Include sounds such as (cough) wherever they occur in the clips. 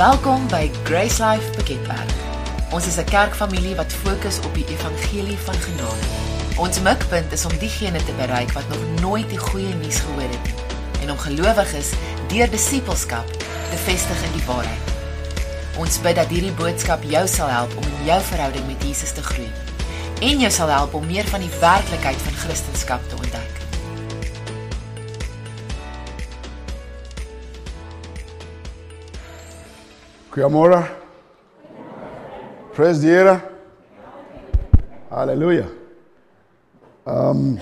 Welkom by Grace Life Piketberg. Ons is 'n kerkfamilie wat fokus op die evangelie van genade. Ons mikpunt is om diegene te bereik wat nog nooit die goeie nuus gehoor het nie en om gelowiges deur disippelskap te vestig in die waarheid. Ons bid dat hierdie boodskap jou sal help om in jou verhouding met Jesus te groei en jou sal help om meer van die werklikheid van Christendom te ontdek. Die Here. Hallelujah. Um,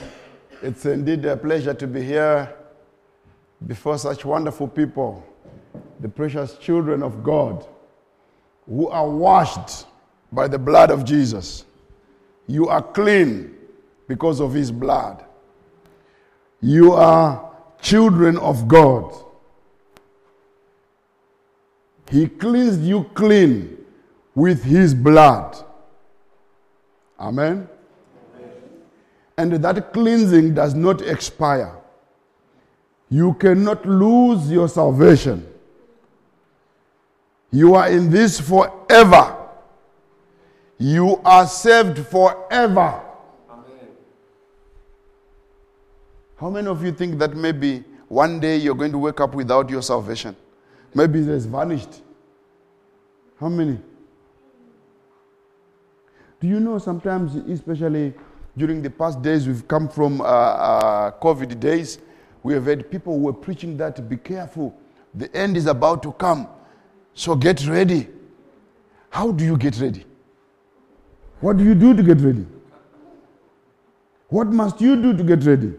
it's indeed a pleasure to be here before such wonderful people, the precious children of God, who are washed by the blood of Jesus. You are clean because of his blood. You are children of God. He cleansed you clean with his blood. Amen. And that cleansing does not expire. You cannot lose your salvation. You are in this forever. You are saved forever. Amen. How many of you think that maybe one day you're going to wake up without your salvation? Maybe it has vanished. How many? Do you know sometimes, especially during the past days, we've come from uh, uh, COVID days, we have had people who were preaching that be careful, the end is about to come, so get ready. How do you get ready? What do you do to get ready? What must you do to get ready?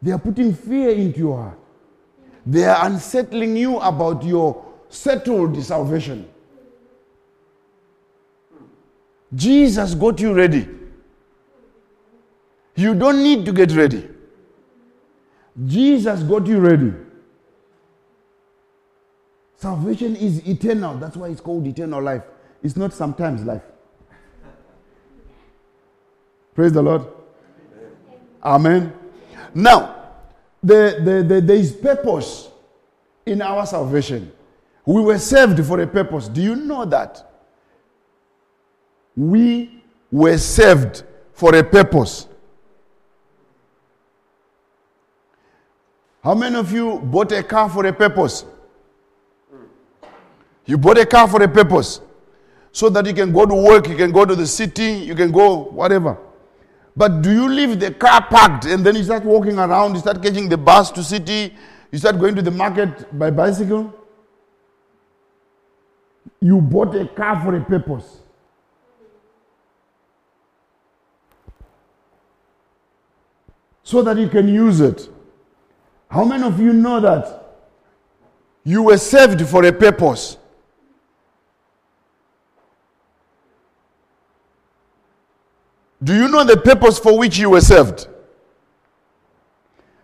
They are putting fear into your heart. They are unsettling you about your settled salvation. Jesus got you ready. You don't need to get ready. Jesus got you ready. Salvation is eternal. That's why it's called eternal life. It's not sometimes life. Praise the Lord. Amen. Now, the, the, the, there is purpose in our salvation. We were saved for a purpose. Do you know that? We were saved for a purpose. How many of you bought a car for a purpose? You bought a car for a purpose. So that you can go to work, you can go to the city, you can go whatever. But do you leave the car parked and then you start walking around, you start catching the bus to city, you start going to the market by bicycle? You bought a car for a purpose. So that you can use it. How many of you know that you were saved for a purpose? Do you know the purpose for which you were saved?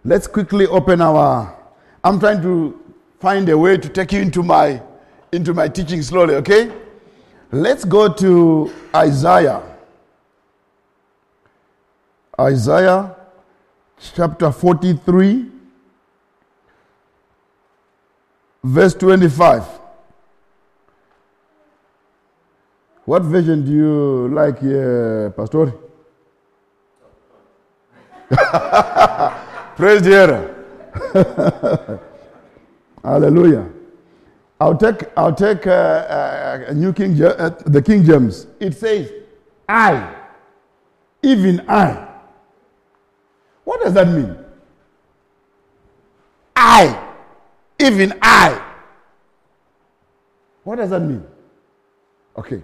Let's quickly open our. I'm trying to find a way to take you into my into my teaching slowly, okay? Let's go to Isaiah. Isaiah chapter 43 verse 25. What version do you like here, Pastor? (laughs) Praise the. (laughs) Hallelujah. I'll take, I'll take uh, uh, New King, uh, the King James. It says, I, even I. What does that mean? I, even I. What does that mean? Okay.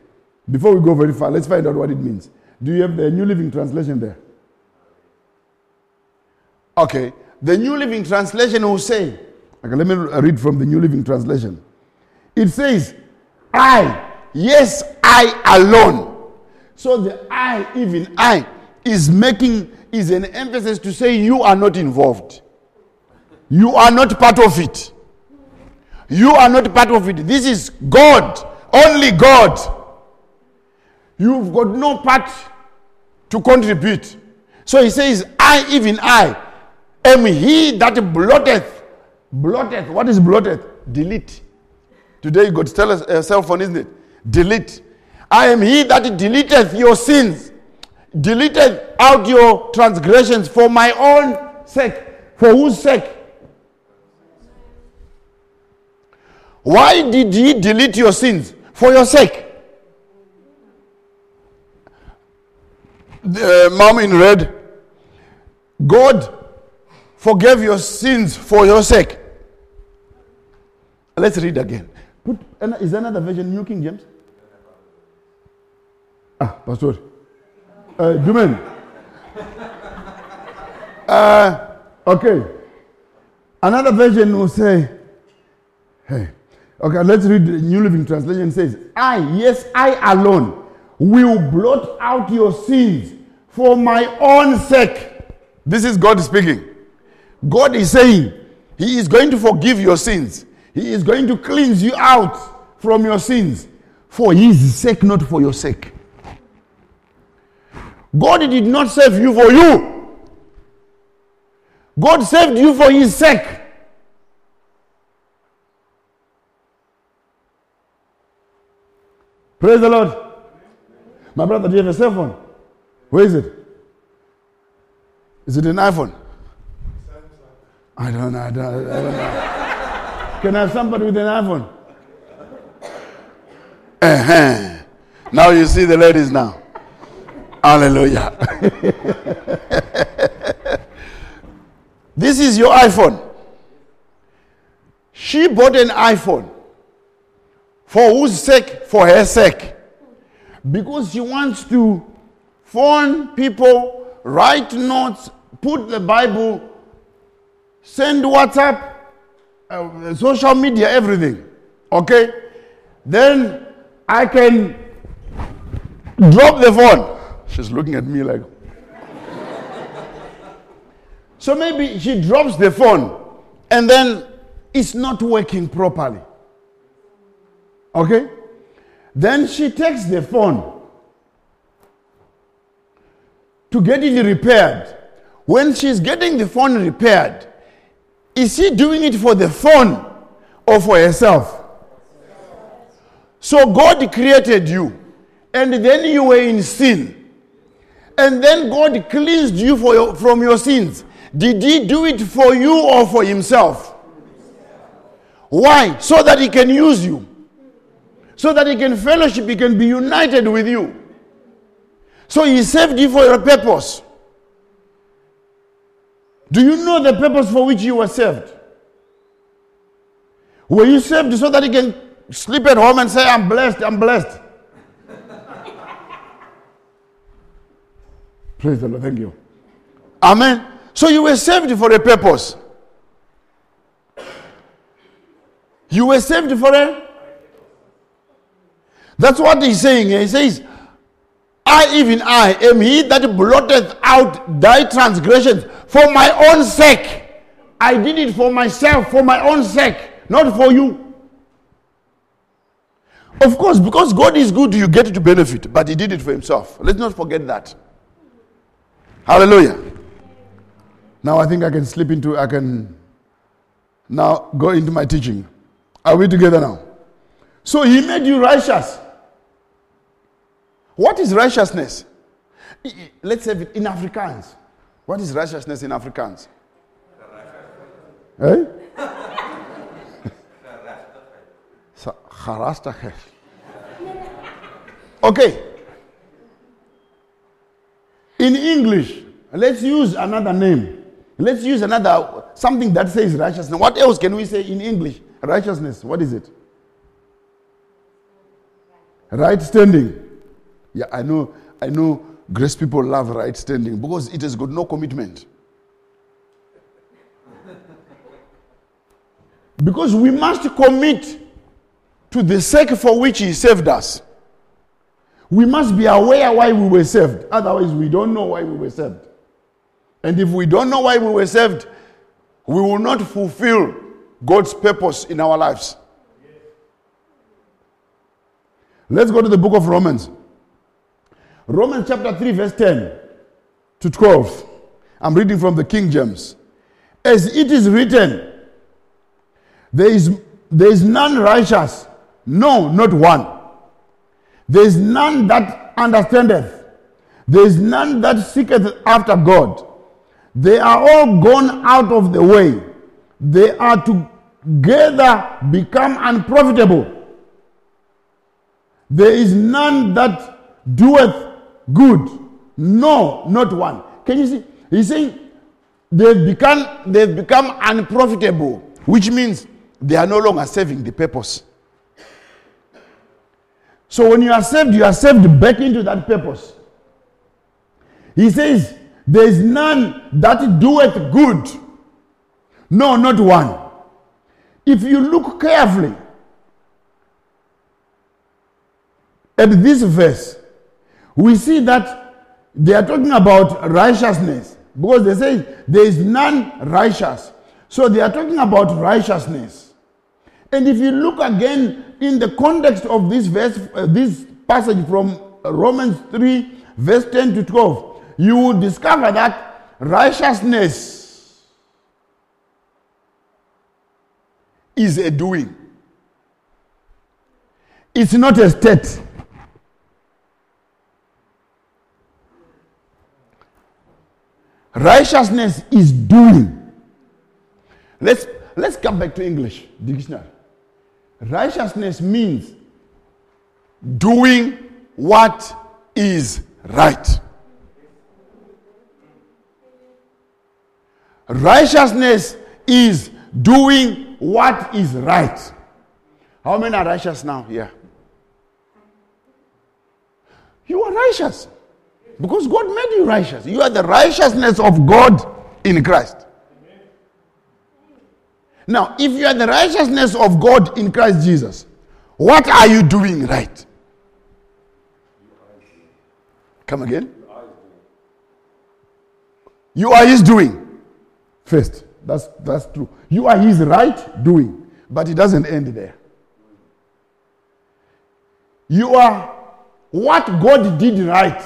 Before we go very far, let's find out what it means. Do you have the New Living Translation there? Okay. The New Living Translation will say, okay, let me read from the New Living Translation. It says, I, yes, I alone. So the I, even I, is making, is an emphasis to say you are not involved. You are not part of it. You are not part of it. This is God, only God. You've got no part to contribute. So he says, I, even I, am he that blotteth. Blotteth. What is blotteth? Delete. Today you got to tell us a cell phone, isn't it? Delete. I am he that deleteth your sins, deleteth out your transgressions for my own sake. For whose sake? Why did he delete your sins? For your sake. The, uh, mom in red, God forgave your sins for your sake. Let's read again. Put, is there another version, New King James? Ah, Pastor. Uh, Dumen. Uh, okay. Another version will say, hey, okay, let's read the New Living Translation says, I, yes, I alone will blot out your sins for my own sake. This is God speaking. God is saying, He is going to forgive your sins. He is going to cleanse you out from your sins for His sake, not for your sake. God did not save you for you. God saved you for His sake. Praise the Lord. My brother, do you have a cell phone? Where is it? Is it an iPhone? I don't know. I don't, I don't know. Can I have somebody with an iPhone? Uh-huh. Now you see the ladies now. Hallelujah. (laughs) this is your iPhone. She bought an iPhone. For whose sake? For her sake. Because she wants to phone people, write notes, put the Bible, send WhatsApp, uh, social media, everything. Okay? Then I can drop the phone. She's looking at me like. so maybe she drops the phone and then it's not working properly. Okay? Then she takes the phone to get it repaired. When she's getting the phone repaired, is he doing it for the phone or for herself? So God created you, and then you were in sin. And then God cleansed you your, from your sins. Did He do it for you or for Himself? Why? So that He can use you. So that He can fellowship, He can be united with you. So He saved you for your purpose. Do you know the purpose for which you were saved? Were you saved so that you can sleep at home and say, I'm blessed, I'm blessed? (laughs) Praise the Lord. Thank you. Amen. So you were saved for a purpose. You were saved for a. That's what he's saying. He says, I, even I, am he that blotteth out thy transgressions for my own sake. I did it for myself, for my own sake, not for you. Of course, because God is good, you get to benefit, but He did it for Himself. Let's not forget that. Hallelujah. Now I think I can slip into, I can now go into my teaching. Are we together now? So he made you righteous. What is righteousness? Let's have it in Afrikaans. What is righteousness in Afrikaans? Eh? Okay. In English, let's use another name. Let's use another something that says righteousness. What else can we say in English? Righteousness. What is it? Right standing. Yeah, I know. I know. Grace people love right standing because it has got no commitment. because we must commit to the sake for which He saved us. We must be aware why we were saved. Otherwise, we don't know why we were saved. And if we don't know why we were saved, we will not fulfill God's purpose in our lives. Let's go to the book of Romans. Romans chapter 3, verse 10 to 12. I'm reading from the King James. As it is written, there is, there is none righteous, No, not one. There is none that understandeth. There is none that seeketh after God. They are all gone out of the way. They are together become unprofitable. There is none that doeth good. No, not one. Can you see? He's saying they've become they've become unprofitable, which means they are no longer serving the purpose. So when you are saved, you are saved back into that purpose. He says, There is none that doeth good. No, not one. If you look carefully at this verse, we see that they are talking about righteousness because they say there is none righteous. So they are talking about righteousness. And if you look again in the context of this verse, uh, this passage from Romans 3, verse 10 to 12, you will discover that righteousness is a doing. It's not a state. Righteousness is doing. Let's let's come back to English dictionary. Righteousness means doing what is right. Righteousness is doing what is right. How many are righteous now here? You are righteous because God made you righteous. You are the righteousness of God in Christ. Now, if you are the righteousness of God in Christ Jesus, what are you doing right? Come again? You are his doing. First, that's, that's true. You are his right doing, but it doesn't end there. You are what God did right.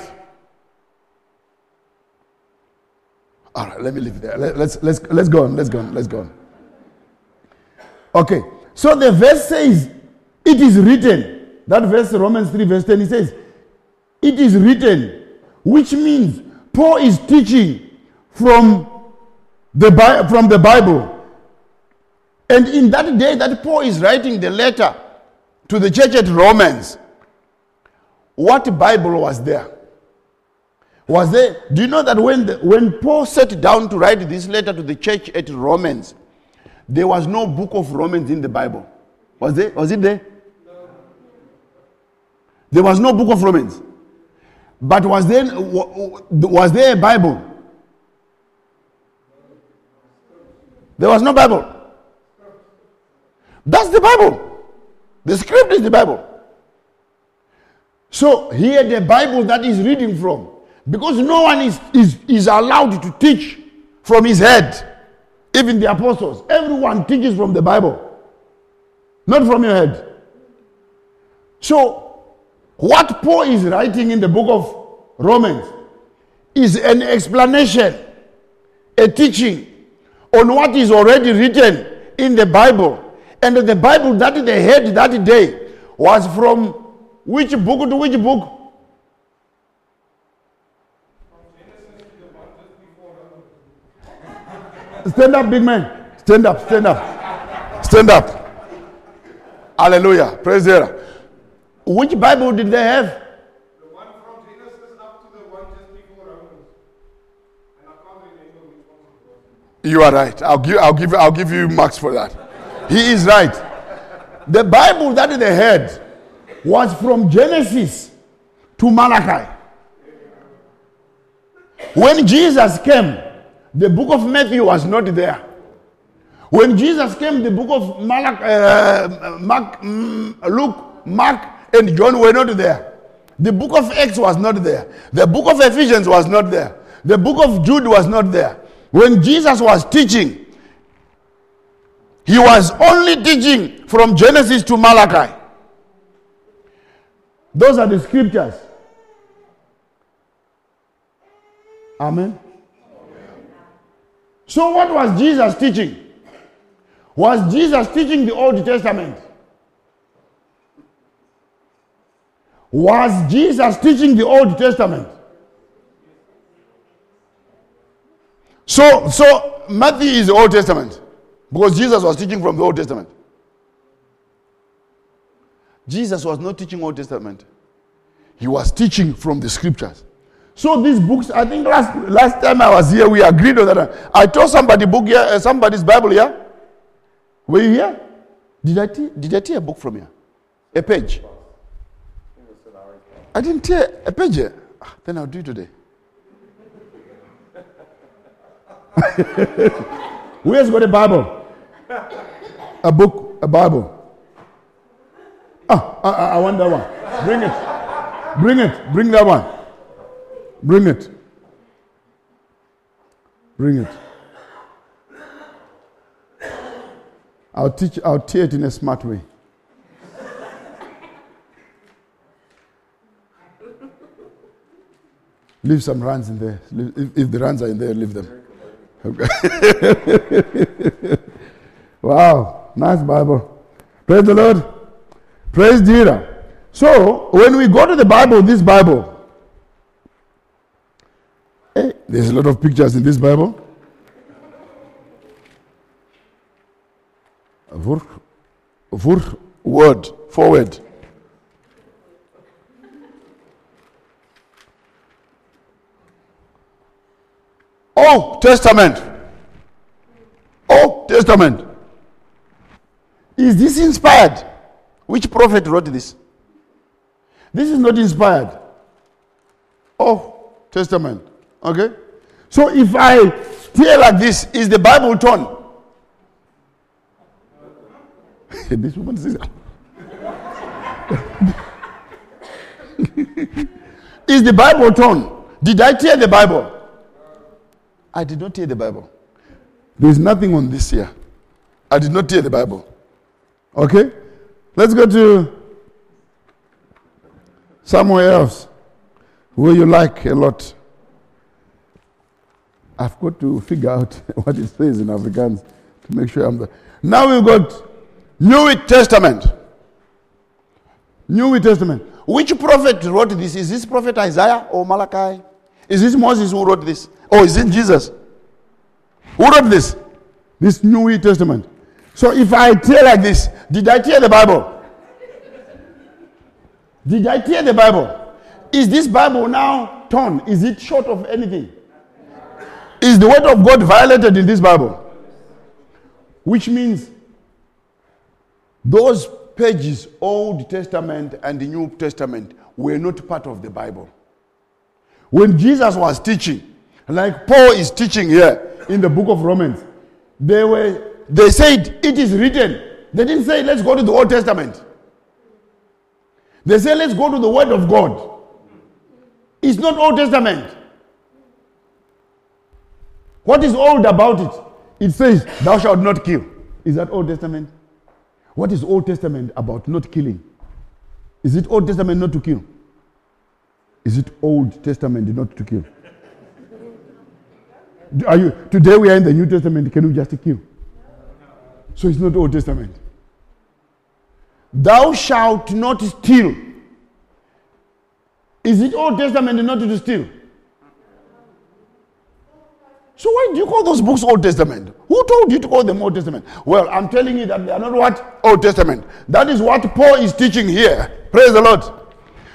All right, let me leave it there. Let, let's, let's, let's go on. Let's go on. Let's go on. Okay, so the verse says, It is written. That verse, Romans 3, verse 10, it says, It is written, which means Paul is teaching from the, from the Bible. And in that day that Paul is writing the letter to the church at Romans, what Bible was there? Was there? Do you know that when, the, when Paul sat down to write this letter to the church at Romans, there was no book of Romans in the Bible? Was there? Was it there? There was no book of Romans. But was there, was there a Bible? There was no Bible. That's the Bible. The script is the Bible. So here the Bible that he's reading from. Because no one is, is, is allowed to teach from his head. Even the apostles. Everyone teaches from the Bible. Not from your head. So what Paul is writing in the book of Romans is an explanation, a teaching on what is already written in the Bible. And the Bible that they had that day was from which book to which book? Stand up, big man. Stand up, stand up. Stand up. Hallelujah. Praise God. Which Bible did they have? The one from Genesis up to the one just before Romans. And I can't remember which one You are right. I'll give, I'll give, I'll give you marks for that. He is right. The Bible that they had was from Genesis to Malachi. When Jesus came, the book of Matthew was not there. When Jesus came, the book of Malach, uh, Mark, mm, Luke, Mark, and John were not there. The book of Acts was not there. The book of Ephesians was not there. The book of Jude was not there. When Jesus was teaching, he was only teaching from Genesis to Malachi. Those are the scriptures. Amen. So, what was Jesus teaching? Was Jesus teaching the Old Testament? Was Jesus teaching the Old Testament? So, so Matthew is the Old Testament because Jesus was teaching from the Old Testament. Jesus was not teaching Old Testament. He was teaching from the scriptures. So these books, I think last last time I was here, we agreed on that. I told somebody book here, uh, somebody's Bible here. Were you here? Did I te- did I tear a book from here? A page. I didn't tear a page here. Ah, Then I'll do it today. (laughs) Where's got a Bible? A book, a Bible. Ah, I, I- I want that one. Bring it. Bring it. Bring that one. Bring it. Bring it. I'll teach, I'll tear it in a smart way. Leave some runs in there. If, if the runs are in there, leave them. (laughs) Wow, nice Bible. Praise the Lord. Praise Jesus. So, when we go to the Bible, this Bible, eh, there's a lot of pictures in this Bible. Voor, voor word, foreword. Old Testament. Old Testament. Is this inspired? Which prophet wrote this? This is not inspired. Oh, Testament. Okay? So if I tear like this, is the Bible torn? (laughs) this woman says, (laughs) Is the Bible torn? Did I tear the Bible? I did not tear the Bible. There is nothing on this here. I did not tear the Bible. Okay? Let's go to somewhere else where you like a lot. I've got to figure out (laughs) what it says in Afrikaans to make sure I'm there. Now we've got New Testament. New Testament. Which prophet wrote this? Is this prophet Isaiah or Malachi? Is this Moses who wrote this? Or is it Jesus? Who wrote this? This New Testament. So if I tear like this, did I tear the Bible? Did I tear the Bible? Is this Bible now torn? Is it short of anything? Is the word of God violated in this Bible? Which means those pages, Old Testament and the New Testament, were not part of the Bible. When Jesus was teaching, like Paul is teaching here in the book of Romans, they were they said it is written. They didn't say let's go to the Old Testament. They said let's go to the Word of God. It's not Old Testament. What is old about it? It says, Thou shalt not kill. Is that Old Testament? What is Old Testament about not killing? Is it Old Testament not to kill? Is it Old Testament not to kill? Are you, today we are in the New Testament, can we just kill? So it's not Old Testament. Thou shalt not steal. Is it Old Testament not to steal? So why do you call those books Old Testament? Who told you to call them Old Testament? Well, I'm telling you that they are not what? Old Testament. That is what Paul is teaching here. Praise the Lord.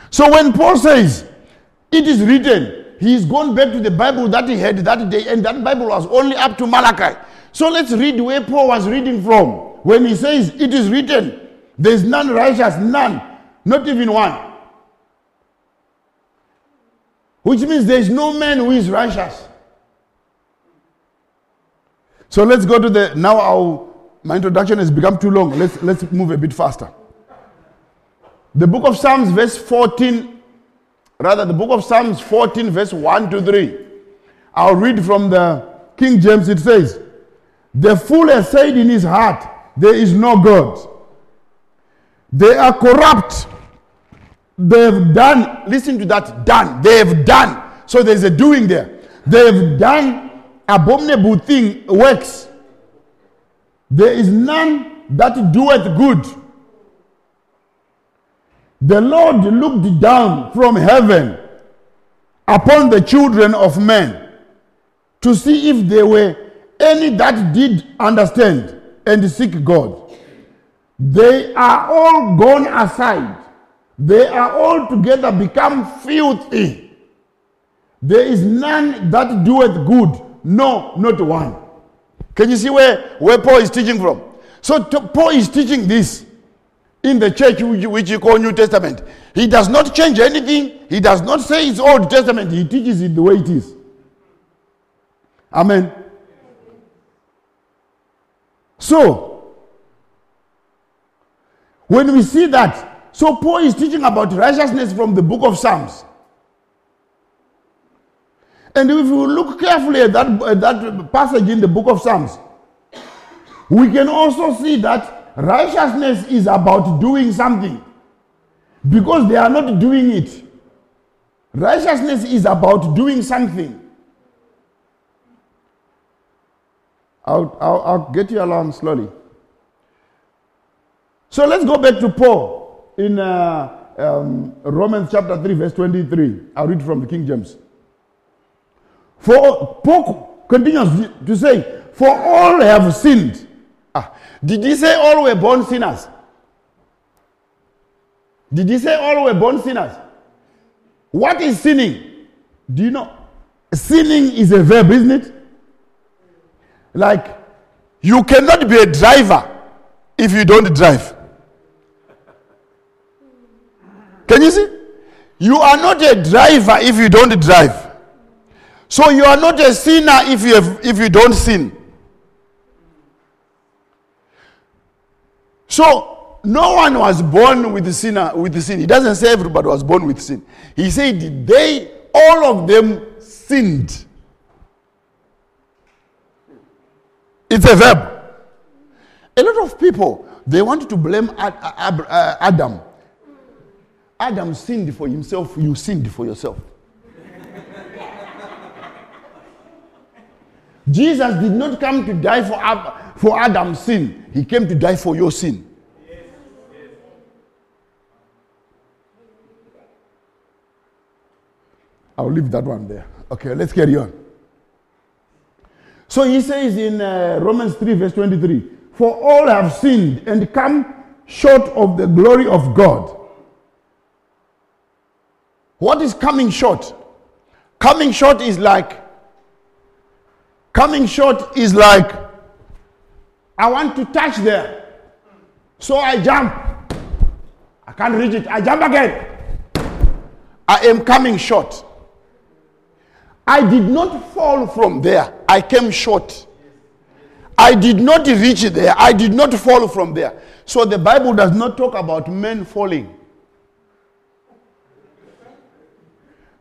So when Paul says, it is written, he's gone back to the Bible that he had that day, and that Bible was only up to Malachi. So let's read where Paul was reading from. When he says, it is written, there's none righteous, none, not even one. Which means there's no man who is righteous. So let's go to the now. Our my introduction has become too long. Let's let's move a bit faster. The book of Psalms, verse 14, rather the book of Psalms 14, verse 1 to 3. I'll read from the King James. It says, The fool has said in his heart, There is no God. They are corrupt. They've done, listen to that, done. They've done. So there's a doing there. They've done abominable thing, works. There is none that doeth good. the Lord looked down from heaven upon the children of men to see if there were any that did understand and seek God. They are all gone aside. They are all together become filthy. There is none that doeth good, no, not one. Can you see where, where Paul is teaching from? So to, Paul is teaching this in the church which, which you call New Testament. He does not change anything. He does not say it's Old Testament. He teaches it the way it is. Amen. So, when we see that, so Paul is teaching about righteousness from the book of Psalms. And if we look carefully at that, at that passage in the book of Psalms, we can also see that righteousness is about doing something because they are not doing it. Righteousness is about doing something. I'll, I'll, I'll get you along slowly. So let's go back to Paul in uh, um, Romans chapter 3, verse 23. I'll read from the King James. For Paul continues to say, For all have sinned. Ah, did he say all were born sinners? Did he say all were born sinners? What is sinning? Do you know? Sinning is a verb, isn't it? Like, you cannot be a driver if you don't drive. Can you see? You are not a driver if you don't drive. So you are not a sinner if you, have, if you don't sin. So no one was born with the sinner with sin. He doesn't say everybody was born with sin. He said they all of them sinned. It's a verb. A lot of people they want to blame Adam. Adam sinned for himself, you sinned for yourself. Jesus did not come to die for, for Adam's sin, he came to die for your sin. I'll leave that one there. Okay, let's carry on. So he says in uh, Romans 3, verse 23 For all have sinned and come short of the glory of God. What is coming short? Coming short is like Coming short is like, I want to touch there. So I jump. I can't reach it. I jump again. I am coming short. I did not fall from there. I came short. I did not reach there. I did not fall from there. So the Bible does not talk about men falling.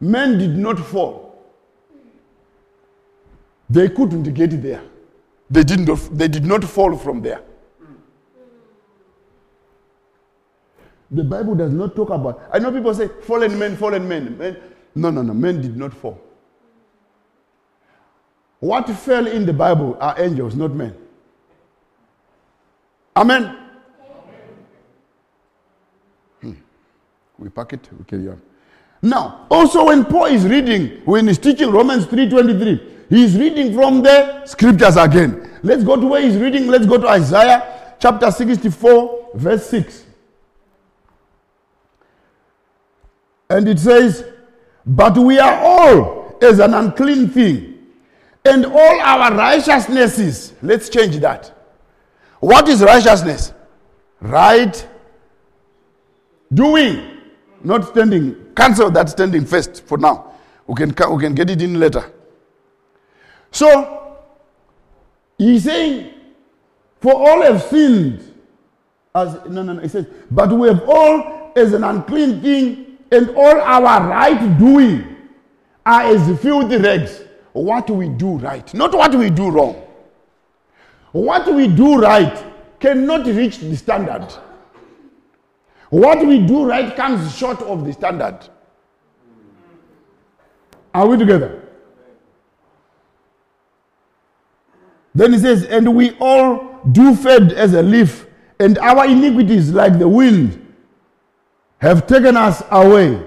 Men did not fall. They couldn't get there. They, didn't, they did not fall from there. The Bible does not talk about. I know people say fallen men, fallen men. men. No, no, no. Men did not fall. What fell in the Bible are angels, not men. Amen. Hmm. We pack it, we carry on. Now, also when Paul is reading, when he's teaching Romans 3:23, He's reading from the scriptures again. Let's go to where he's reading. Let's go to Isaiah chapter 64, verse 6. And it says, But we are all as an unclean thing, and all our righteousnesses. Let's change that. What is righteousness? Right doing, not standing. Cancel that standing first for now. We can, we can get it in later. So, he's saying, for all have sinned. As, no, no, no. He says, but we have all as an unclean thing, and all our right doing are as filthy rags. What we do right, not what we do wrong. What we do right cannot reach the standard. What we do right comes short of the standard. Are we together? Then he says, And we all do fade as a leaf, and our iniquities, like the wind, have taken us away.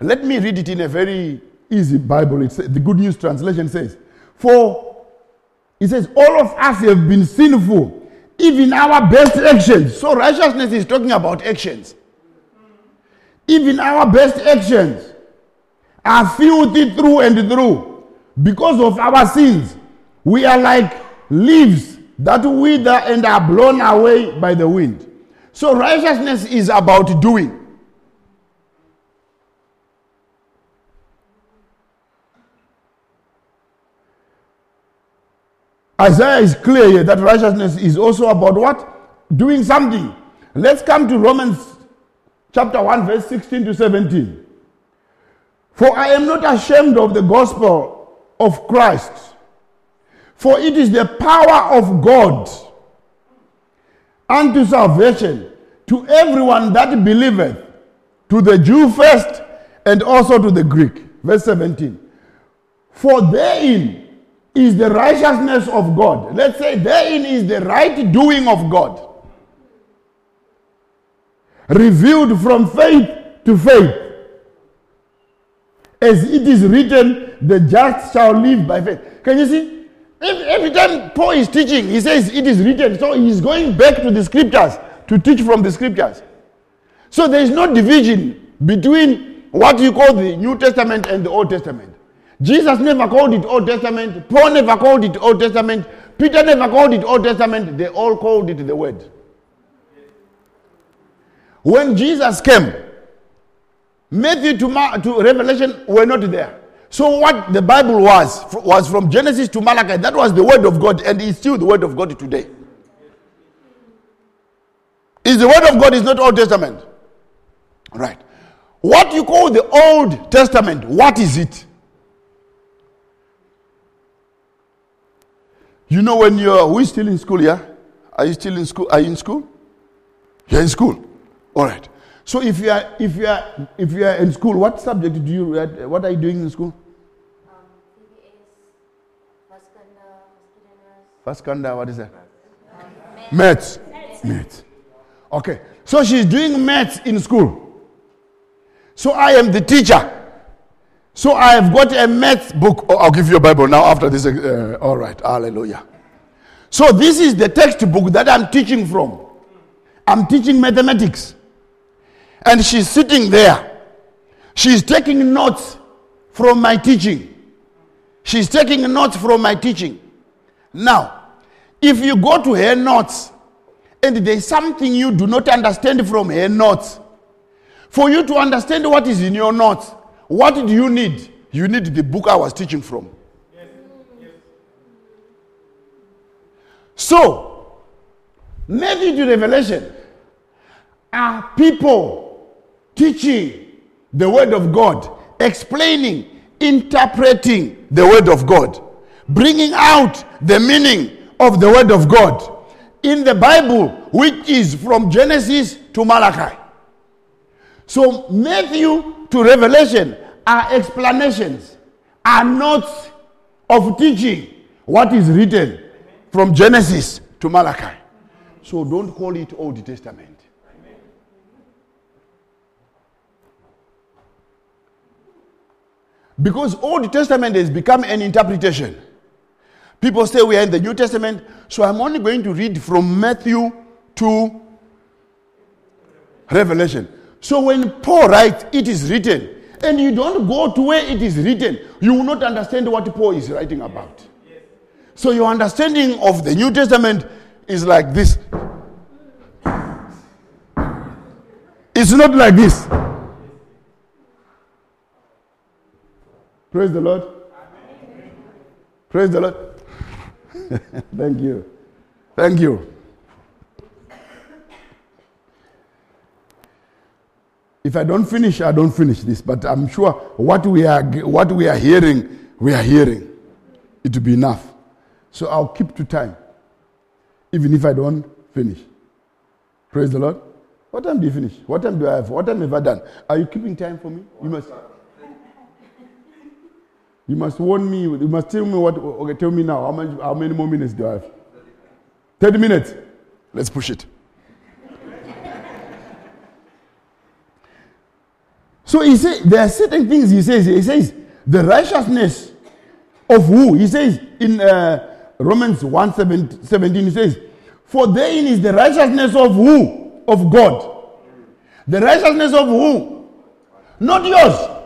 Let me read it in a very easy Bible. It's, the Good News Translation says, For it says, All of us have been sinful, even our best actions. So righteousness is talking about actions. Even our best actions are filthy through and through because of our sins. We are like leaves that wither and are blown away by the wind. So righteousness is about doing. Isaiah is clear here that righteousness is also about what? Doing something. Let's come to Romans chapter 1, verse 16 to 17. For I am not ashamed of the gospel of Christ, for it is the power of God unto salvation to everyone that believeth, to the Jew first, and also to the Greek. Verse 17. For therein is the righteousness of God. Let's say therein is the right doing of God. Revealed from faith to faith. As it is written, the just shall live by faith. Can you see? Every time Paul is teaching, he says it is written. So he's going back to the scriptures to teach from the scriptures. So there is no division between what you call the New Testament and the Old Testament. Jesus never called it Old Testament. Paul never called it Old Testament. Peter never called it Old Testament. They all called it the Word. When Jesus came, Matthew to, to Revelation were not there. So what the Bible was was from Genesis to Malachi. That was the Word of God, and it's still the Word of God today. Is the Word of God is not Old Testament, right? What you call the Old Testament, what is it? You know when you're is still in school, yeah? Are you still in school? Are you in school? You're in school. All right. So if you are if you are if you are in school, what subject do you what are you doing in school? First kanda, what is that? Maths. Maths. Okay. So she's doing maths in school. So I am the teacher. So I have got a math book. Oh, I'll give you a Bible now after this. Uh, all right. Hallelujah. So this is the textbook that I'm teaching from. I'm teaching mathematics. And she's sitting there. She's taking notes from my teaching. She's taking notes from my teaching. Now, if you go to her notes and there's something you do not understand from her notes, for you to understand what is in your notes, what do you need? You need the book I was teaching from. So, Matthew to Revelation are people teaching the Word of God, explaining, interpreting the Word of God, bringing out the meaning of the Word of God in the Bible, which is from Genesis to Malachi. So, Matthew to Revelation are explanations, are notes of teaching what is written from Genesis to Malachi. So, don't call it Old Testament. Because Old Testament has become an interpretation. People say we are in the New Testament, so I'm only going to read from Matthew to Revelation. So when Paul writes, it is written, and you don't go to where it is written, you will not understand what Paul is writing about. So your understanding of the New Testament is like this. It's not like this. Praise the Lord. Praise the Lord. (laughs) Thank you. Thank you. If I don't finish, I don't finish this. But I'm sure what we are what we are hearing, we are hearing. It will be enough. So I'll keep to time, even if I don't finish. Praise the Lord. What time do you finish? What time do I have? What time have I done? Are you keeping time for me? You must. You must warn me. You must tell me what. Okay, tell me now. How many, how many more minutes do I have? 30 minutes. Let's push it. So he says there are certain things he says. He says the righteousness of who? He says in uh, Romans 1 17, he says, For therein is the righteousness of who? Of God. The righteousness of who? Not yours.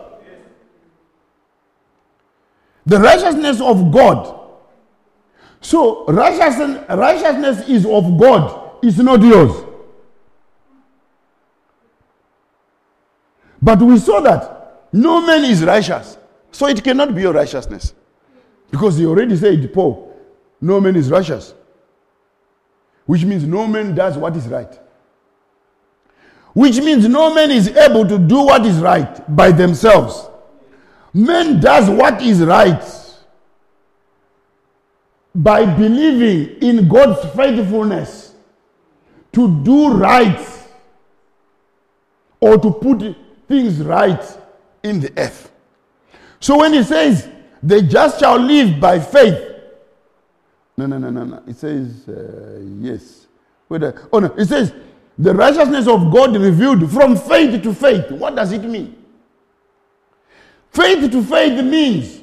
The righteousness of God. So righteousness, righteousness is of God, it's not yours. But we saw that no man is righteous. So it cannot be your righteousness. Because he already said, Paul, no man is righteous. Which means no man does what is right. Which means no man is able to do what is right by themselves. Man does what is right by believing in God's faithfulness to do right or to put things right in the earth. So when he says, the just shall live by faith. No, no, no, no, no. It says, uh, yes. Uh, oh, no. It says, the righteousness of God revealed from faith to faith. What does it mean? Faith to faith means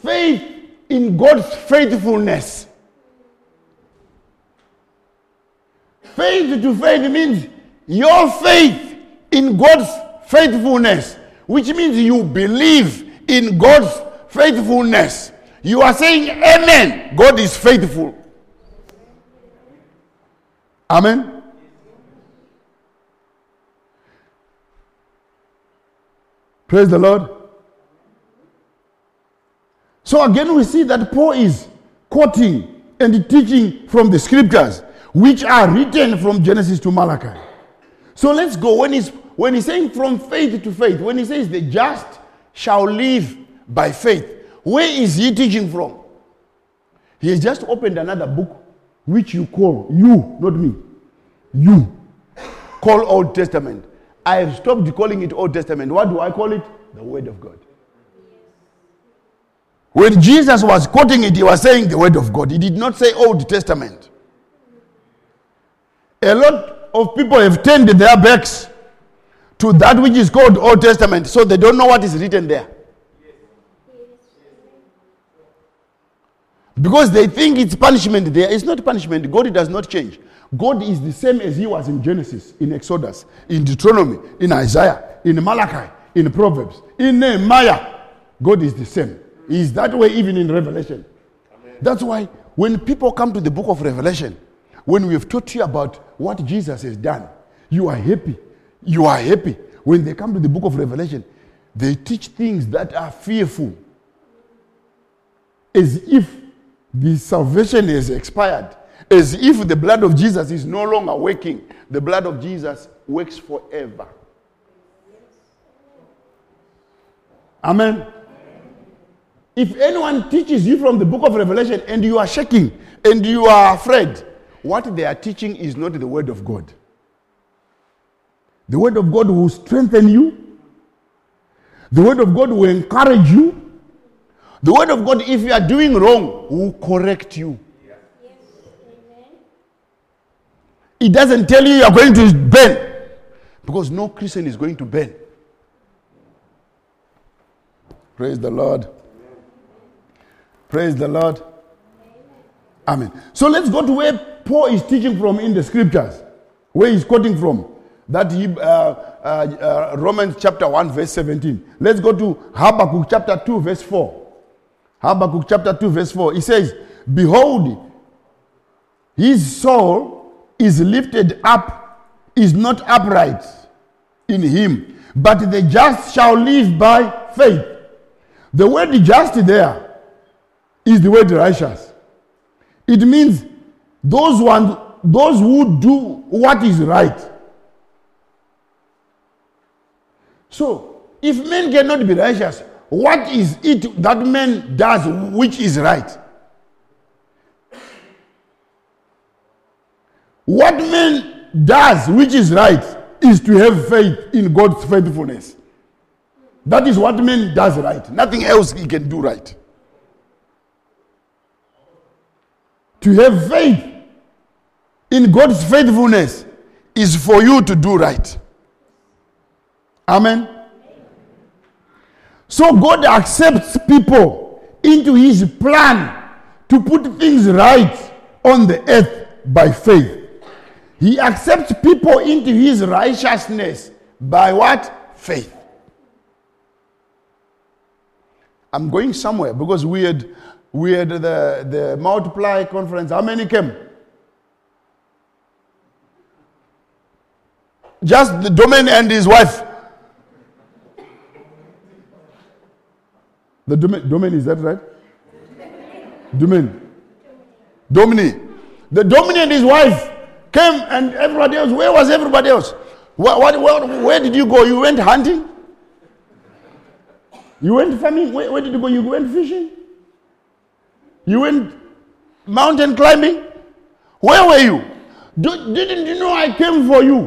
faith in God's faithfulness. Faith to faith means your faith in God's faithfulness, which means you believe in God's faithfulness. You are saying, Amen. God is faithful. Amen. Praise the Lord. So again, we see that Paul is quoting and teaching from the scriptures, which are written from Genesis to Malachi. So let's go. When he's, when he's saying from faith to faith, when he says the just shall live by faith, where is he teaching from? He has just opened another book, which you call, you, not me, you, call Old Testament. I have stopped calling it Old Testament. What do I call it? The Word of God. When Jesus was quoting it, he was saying the word of God. He did not say Old Testament. A lot of people have turned their backs to that which is called Old Testament, so they don't know what is written there. Because they think it's punishment there. It's not punishment. God does not change. God is the same as He was in Genesis, in Exodus, in Deuteronomy, in Isaiah, in Malachi, in Proverbs, in Nehemiah. God is the same. Is that way even in Revelation. Amen. That's why when people come to the book of Revelation, when we have taught you about what Jesus has done, you are happy. You are happy. When they come to the book of Revelation, they teach things that are fearful. As if the salvation has expired. As if the blood of Jesus is no longer working. The blood of Jesus works forever. Amen. If anyone teaches you from the book of Revelation and you are shaking and you are afraid, what they are teaching is not the word of God. The word of God will strengthen you. The word of God will encourage you. The word of God, if you are doing wrong, will correct you. It doesn't tell you you are going to burn because no Christian is going to burn. Praise the Lord. Praise the Lord. Amen. So let's go to where Paul is teaching from in the scriptures, where he's quoting from. That he, uh, uh, uh, Romans chapter 1, verse 17. Let's go to Habakkuk chapter 2, verse 4. Habakkuk chapter 2, verse 4. He says, Behold, his soul is lifted up, is not upright in him, but the just shall live by faith. The word just there is the word righteous. It means those, one, those who do what is right. So, if men cannot be righteous, what is it that man does which is right? What man does which is right is to have faith in God's faithfulness. That is what man does right. Nothing else he can do right. To have faith in God's faithfulness is for you to do right. Amen. So God accepts people into his plan to put things right on the earth by faith. He accepts people into his righteousness by what? Faith. I'm going somewhere because we had we had the, the multiply conference. How many came? Just the domain and his wife. The domain, domain is that right? Domain. Domini. The domain and his wife came and everybody else. Where was everybody else? What, what, what, where did you go? You went hunting? You went farming? Where, where did you go? You went fishing? You went mountain climbing? Where were you? Do, didn't you know I came for you?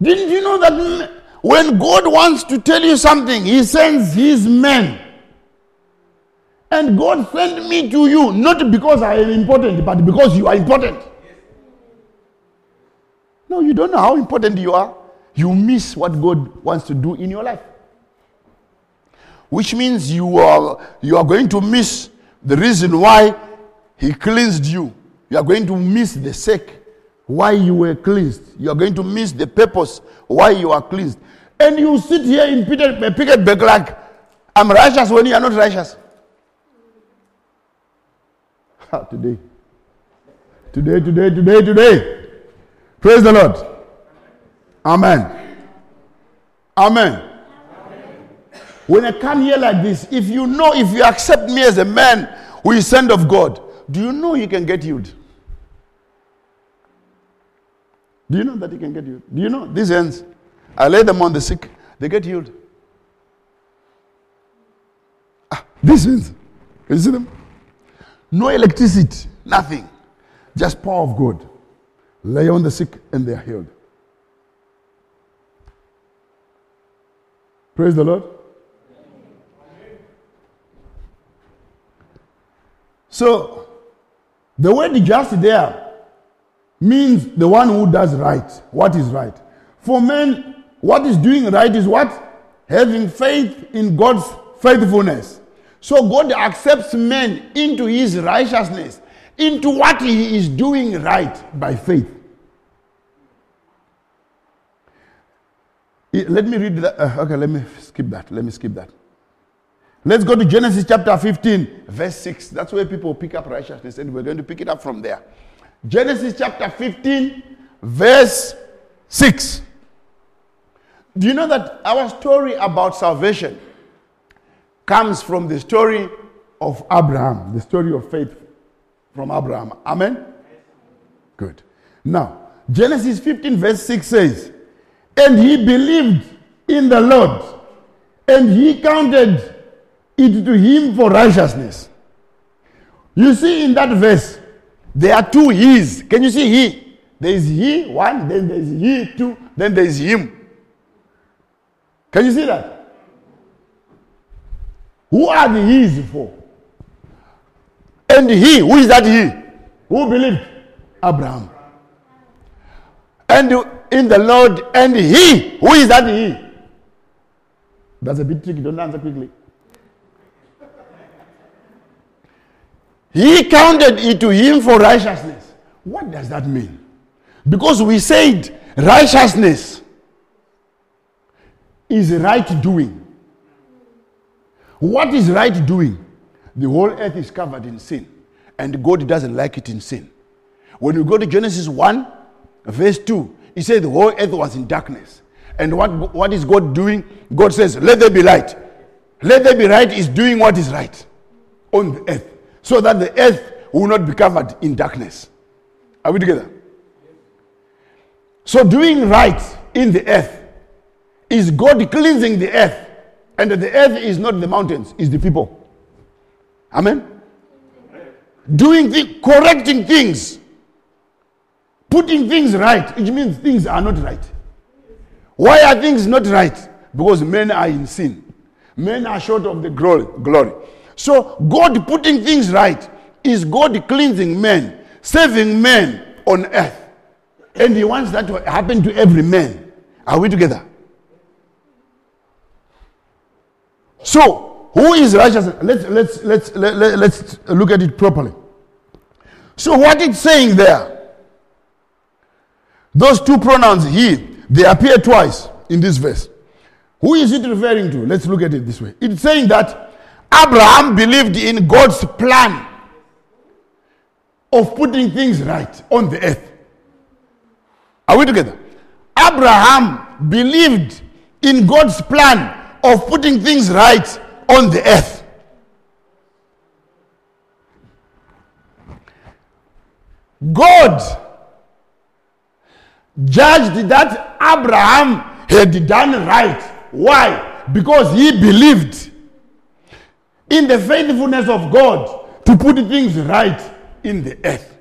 Didn't you know that when God wants to tell you something, He sends His men. And God sent me to you, not because I am important, but because you are important. No, you don't know how important you are. You miss what God wants to do in your life. Which means you are, you are going to miss the reason why He cleansed you. You are going to miss the sake why you were cleansed. You are going to miss the purpose why you are cleansed. And you sit here in Peter, uh, back like, I'm righteous when you are not righteous. (laughs) today. Today, today, today, today. Praise the Lord. Amen. Amen. When I come here like this, if you know, if you accept me as a man who is sent of God, do you know you can get healed? Do you know that you can get healed? Do you know these hands? I lay them on the sick, they get healed. Ah, these hands, you see them? No electricity, nothing. Just power of God. Lay on the sick and they are healed. Praise the Lord. So, the word just there means the one who does right. What is right? For men, what is doing right is what? Having faith in God's faithfulness. So God accepts men into his righteousness, into what he is doing right by faith. Let me read that. Uh, okay, let me skip that. Let me skip that. Let's go to Genesis chapter 15, verse 6. That's where people pick up righteousness, and we're going to pick it up from there. Genesis chapter 15, verse 6. Do you know that our story about salvation comes from the story of Abraham, the story of faith from Abraham. Amen? Good. Now, Genesis 15, verse 6 says, And he believed in the Lord, and he counted it to him for righteousness. You see in that verse, there are two he's. Can you see he? There is he, one, then there is he, two, then there is him. Can you see that? Who are the he's for? And he, who is that he? Who believed? Abraham. And in the Lord, and he, who is that he? That's a bit tricky, don't answer quickly. He counted it to him for righteousness. What does that mean? Because we said righteousness is right doing. What is right doing? The whole earth is covered in sin, and God doesn't like it in sin. When you go to Genesis 1, verse 2, he said the whole earth was in darkness. And what, what is God doing? God says, Let there be light. Let there be light is doing what is right on the earth, so that the earth will not be covered in darkness. Are we together? So, doing right in the earth is God cleansing the earth and the earth is not the mountains, it's the people. Amen? Doing the correcting things, putting things right, which means things are not right. Why are things not right? Because men are in sin. Men are short of the glory. So God putting things right is God cleansing men, saving men on earth. And he wants that to happen to every man. Are we together? So, who is righteousness? Let's, let's, let's, let, let, let's look at it properly. So, what it's saying there, those two pronouns he, they appear twice in this verse. Who is it referring to? Let's look at it this way. It's saying that Abraham believed in God's plan of putting things right on the earth. Are we together? Abraham believed in God's plan of putting things right on the earth. God judged that Abraham had done right. Why? Because he believed in the faithfulness of God to put things right in the earth.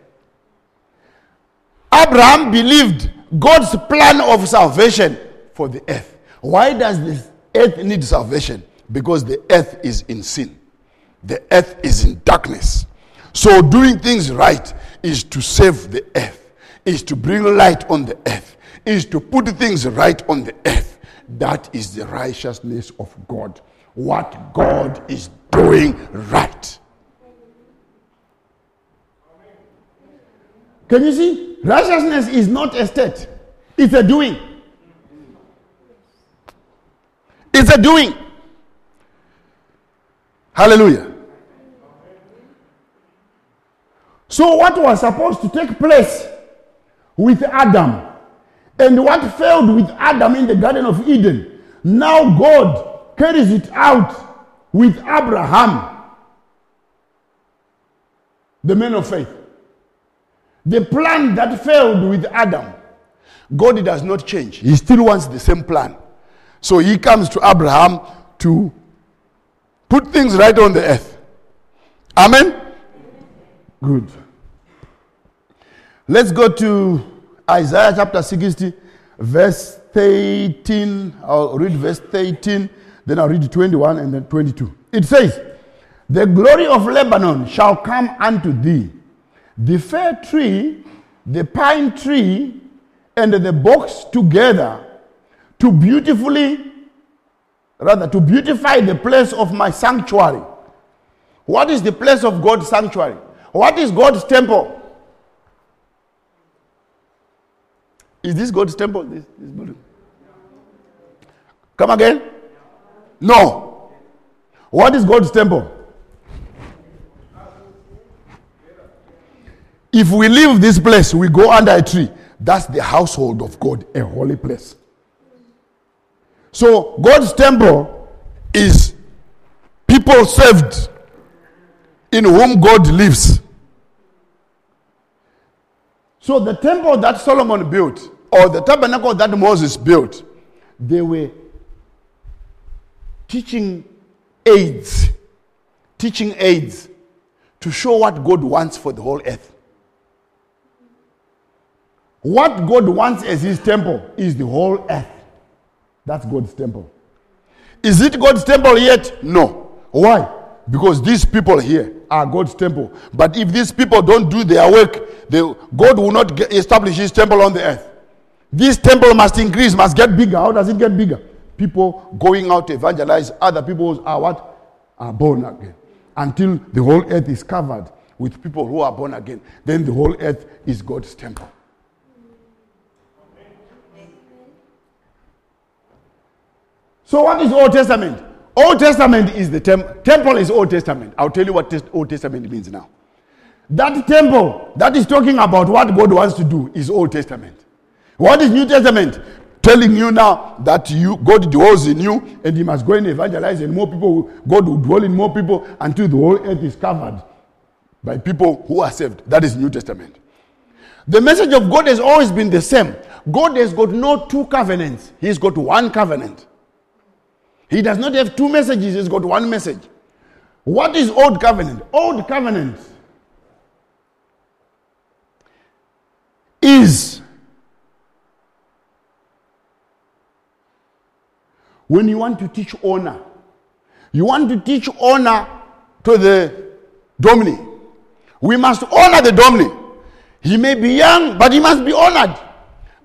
Abraham believed God's plan of salvation for the earth. Why does the earth need salvation? Because the earth is in sin, the earth is in darkness. So, doing things right is to save the earth, is to bring light on the earth, is to put things right on the earth. That is the righteousness of God. What God is doing right. Can you see? Righteousness is not a state, it's a doing. It's a doing. Hallelujah. So, what was supposed to take place with Adam and what failed with Adam in the Garden of Eden, now God carries it out with Abraham, the man of faith. The plan that failed with Adam, God does not change. He still wants the same plan. So he comes to Abraham to put things right on the earth. Amen? Good. Let's go to Isaiah chapter 60, verse 13. I'll read verse 13, then I'll read 21 and then 22. It says, The glory of Lebanon shall come unto thee, the fair tree, the pine tree, and the box together to beautifully, rather, to beautify the place of my sanctuary. What is the place of God's sanctuary? What is God's temple? Is this God's temple? This, this building? Come again? No. What is God's temple? If we leave this place, we go under a tree. That's the household of God, a holy place. So, God's temple is people saved in whom God lives. So, the temple that Solomon built, or the tabernacle that Moses built, they were teaching aids, teaching aids to show what God wants for the whole earth. What God wants as his temple is the whole earth. That's God's temple. Is it God's temple yet? No. Why? Because these people here are God's temple. But if these people don't do their work, they, God will not get, establish his temple on the earth. This temple must increase, must get bigger. How does it get bigger? People going out to evangelize, other people are what? Are born again. Until the whole earth is covered with people who are born again. Then the whole earth is God's temple. So, what is Old Testament? Old Testament is the temple. Temple is Old Testament. I'll tell you what Old Testament means now. That temple that is talking about what God wants to do is Old Testament. What is New Testament? Telling you now that you God dwells in you and you must go and evangelize and more people, God will dwell in more people until the whole earth is covered by people who are saved. That is New Testament. The message of God has always been the same. God has got no two covenants, He's got one covenant. He does not have two messages, he's got one message. What is Old Covenant? Old Covenant is when you want to teach honor. You want to teach honor to the Domini. We must honor the Domini. He may be young, but he must be honored.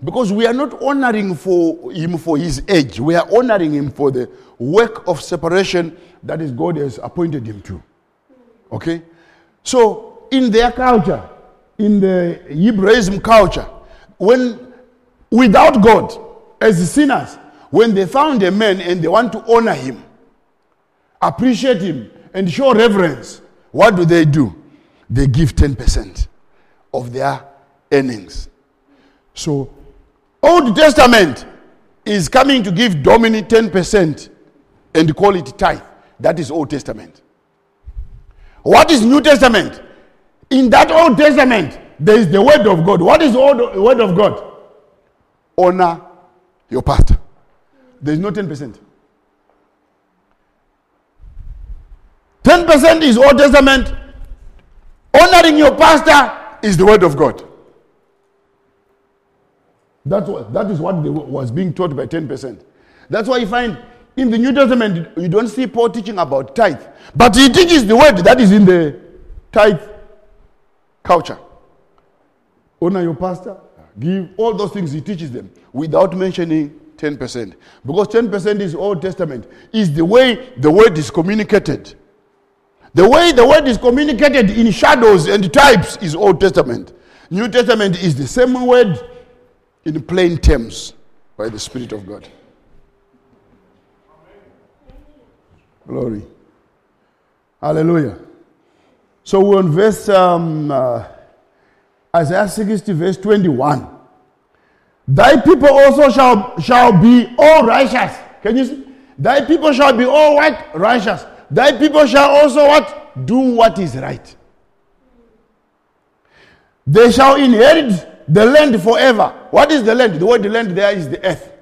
Because we are not honoring for him for his age. We are honoring him for the work of separation that is God has appointed him to. Okay? So, in their culture, in the Hebraism culture, when without God, as sinners, when they found a man and they want to honor him, appreciate him, and show reverence, what do they do? They give 10% of their earnings. So, Old Testament is coming to give Domini 10% and call it tithe. That is Old Testament. What is New Testament? In that Old Testament, there is the Word of God. What is the Word of God? Honor your pastor. There is no 10%. 10% is Old Testament. Honoring your pastor is the Word of God. That's what, that is what was being taught by 10%. That's why you find in the New Testament, you don't see Paul teaching about tithe. But he teaches the word that is in the tithe culture. Honor your pastor, give all those things he teaches them without mentioning 10%. Because 10% is Old Testament, is the way the word is communicated. The way the word is communicated in shadows and types is Old Testament. New Testament is the same word in plain terms by the Spirit of God. Glory. Hallelujah. So we're on verse, um, uh, Isaiah 60, verse 21. Thy people also shall, shall be all righteous. Can you see? Thy people shall be all what? Righteous. Thy people shall also what? Do what is right. They shall inherit the land forever. What is the land? The word the land there is the earth.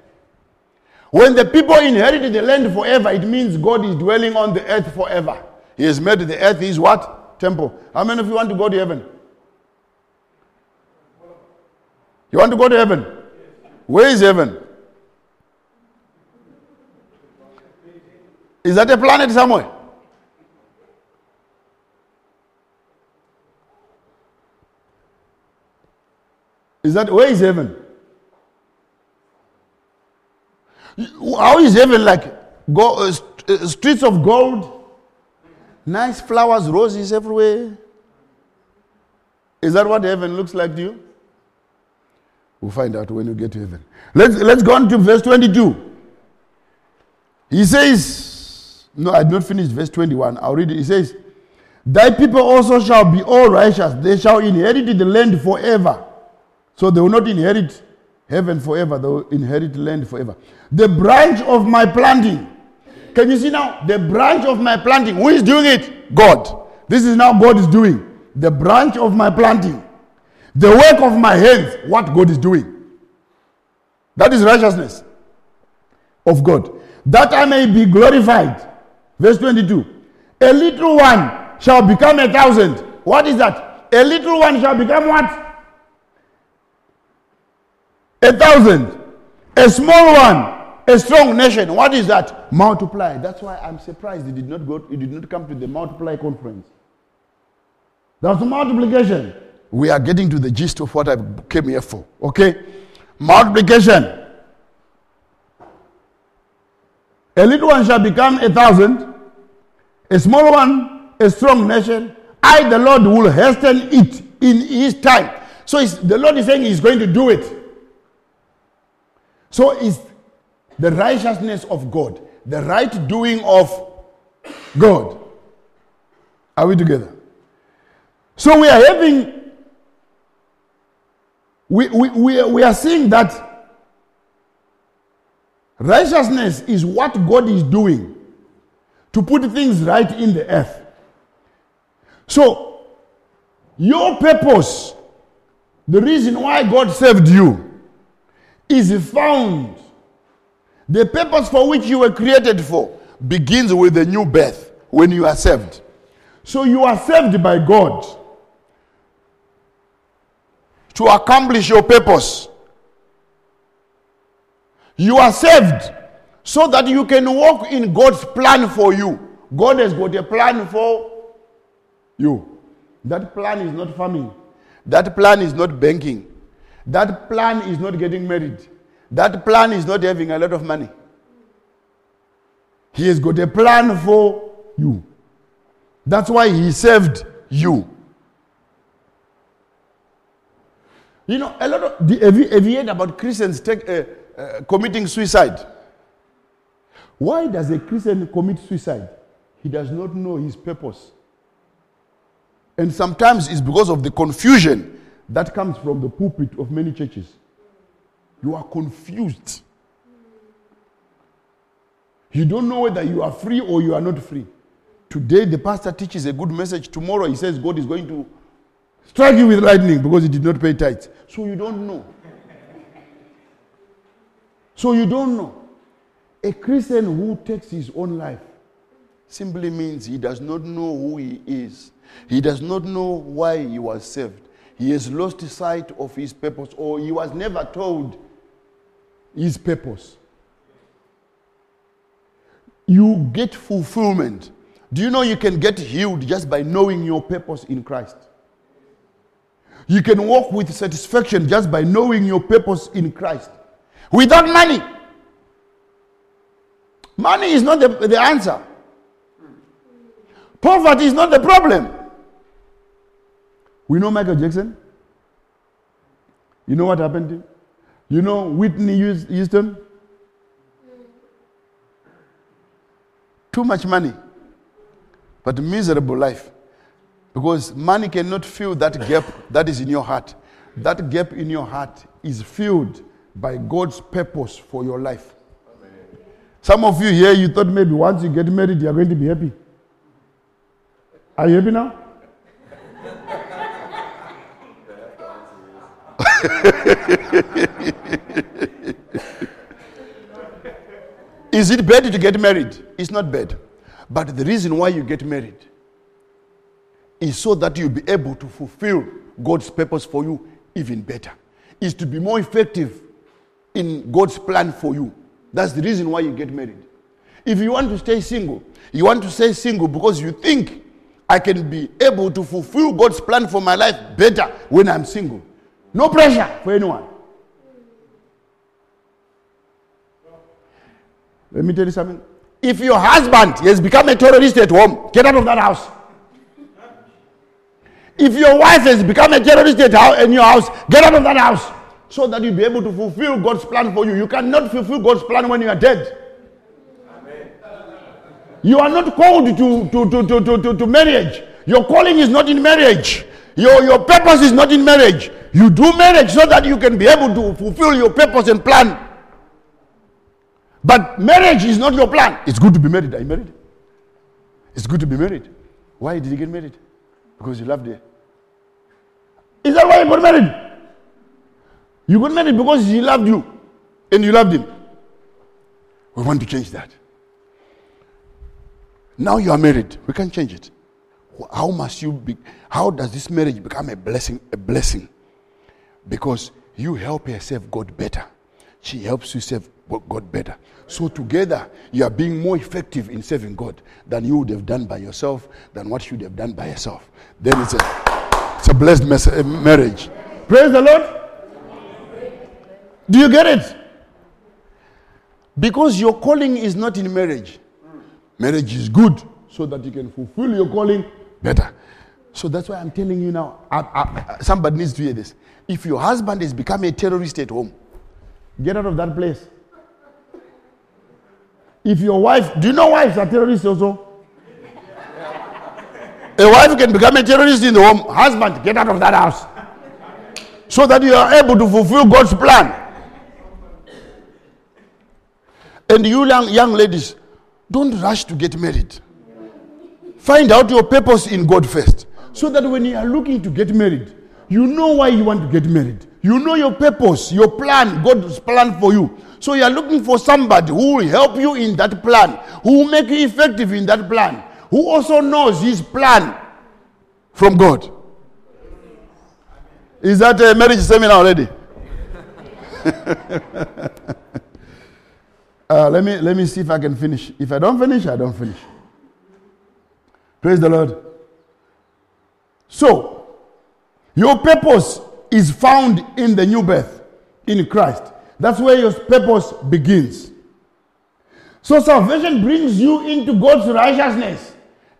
When the people inherited the land forever, it means God is dwelling on the earth forever. He has made the earth his what? Temple. How many of you want to go to heaven? You want to go to heaven? Where is heaven? Is that a planet somewhere? Is that where is heaven? How is heaven like? Go, uh, uh, streets of gold, nice flowers, roses everywhere. Is that what heaven looks like to you? We'll find out when you get to heaven. Let's, let's go on to verse 22. He says, No, I did not finish verse 21. I'll read it. He says, Thy people also shall be all righteous. They shall inherit the land forever. So they will not inherit heaven forever, they will inherit land forever. The branch of my planting. Can you see now? The branch of my planting. Who is doing it? God. This is now God is doing. The branch of my planting. The work of my hands. What God is doing. That is righteousness of God. That I may be glorified. Verse 22. A little one shall become a thousand. What is that? A little one shall become what? A thousand. A small one. A strong nation. What is that? Multiply. That's why I'm surprised he did not go, he did not come to the multiply conference. That's multiplication. We are getting to the gist of what I came here for. Okay? Multiplication. A little one shall become a thousand, a small one, a strong nation. I, the Lord, will hasten it in his time. So the Lord is saying he's going to do it. So is the righteousness of God, the right doing of God. Are we together? So we are having, we, we, we, we are seeing that righteousness is what God is doing to put things right in the earth. So, your purpose, the reason why God saved you, is found. The purpose for which you were created for begins with the new birth when you are saved. So you are saved by God to accomplish your purpose. You are saved so that you can walk in God's plan for you. God has got a plan for you. That plan is not farming. That plan is not banking. That plan is not getting married. That plan is not having a lot of money. He has got a plan for you. That's why he saved you. You know, a lot of the, have, you, have you heard about Christians take, uh, uh, committing suicide? Why does a Christian commit suicide? He does not know his purpose. And sometimes it's because of the confusion that comes from the pulpit of many churches. You are confused. You don't know whether you are free or you are not free. Today, the pastor teaches a good message. Tomorrow, he says God is going to strike you with lightning because he did not pay tithes. So you don't know. So you don't know. A Christian who takes his own life simply means he does not know who he is. He does not know why he was saved. He has lost sight of his purpose or he was never told his purpose. You get fulfillment. Do you know you can get healed just by knowing your purpose in Christ? You can walk with satisfaction just by knowing your purpose in Christ. Without money. Money is not the, the answer. Poverty is not the problem. We know Michael Jackson. You know what happened to him? You know Whitney Houston? Too much money, but miserable life. Because money cannot fill that gap that is in your heart. That gap in your heart is filled by God's purpose for your life. Some of you here, you thought maybe once you get married, you are going to be happy. Are you happy now? (laughs) Is it bad to get married? It's not bad. But the reason why you get married is so that you'll be able to fulfill God's purpose for you even better. Is to be more effective in God's plan for you. That's the reason why you get married. If you want to stay single, you want to stay single because you think I can be able to fulfill God's plan for my life better when I'm single. No pressure for anyone. Let me tell you something. If your husband has become a terrorist at home, get out of that house. If your wife has become a terrorist in your house, get out of that house so that you'll be able to fulfill God's plan for you. You cannot fulfill God's plan when you are dead. Amen. You are not called to, to, to, to, to, to marriage. Your calling is not in marriage. Your, your purpose is not in marriage. You do marriage so that you can be able to fulfill your purpose and plan. But marriage is not your plan. It's good to be married. Are you married? It's good to be married. Why did you get married? Because you loved her. Is that why you got married? You got married because he loved you and you loved him. We want to change that. Now you are married. We can change it. How must you be? How does this marriage become a blessing? A blessing, because you help her serve God better. She helps you serve God better. So together, you are being more effective in serving God than you would have done by yourself, than what you would have done by yourself. Then it's a, it's a blessed mes- eh, marriage. Praise the Lord. Do you get it? Because your calling is not in marriage. Marriage is good so that you can fulfill your calling better. So that's why I'm telling you now. I, I, somebody needs to hear this. If your husband has become a terrorist at home, get out of that place. If your wife, do you know wives are terrorists also? A wife can become a terrorist in the home. Husband, get out of that house. So that you are able to fulfill God's plan. And you young, young ladies, don't rush to get married. Find out your purpose in God first. So that when you are looking to get married, you know why you want to get married. You know your purpose, your plan, God's plan for you. So you are looking for somebody who will help you in that plan, who will make you effective in that plan, who also knows his plan from God. Is that a marriage seminar already? (laughs) uh, let, me, let me see if I can finish. If I don't finish, I don't finish. Praise the Lord. So, your purpose is found in the new birth in Christ. That's where your purpose begins. So, salvation brings you into God's righteousness.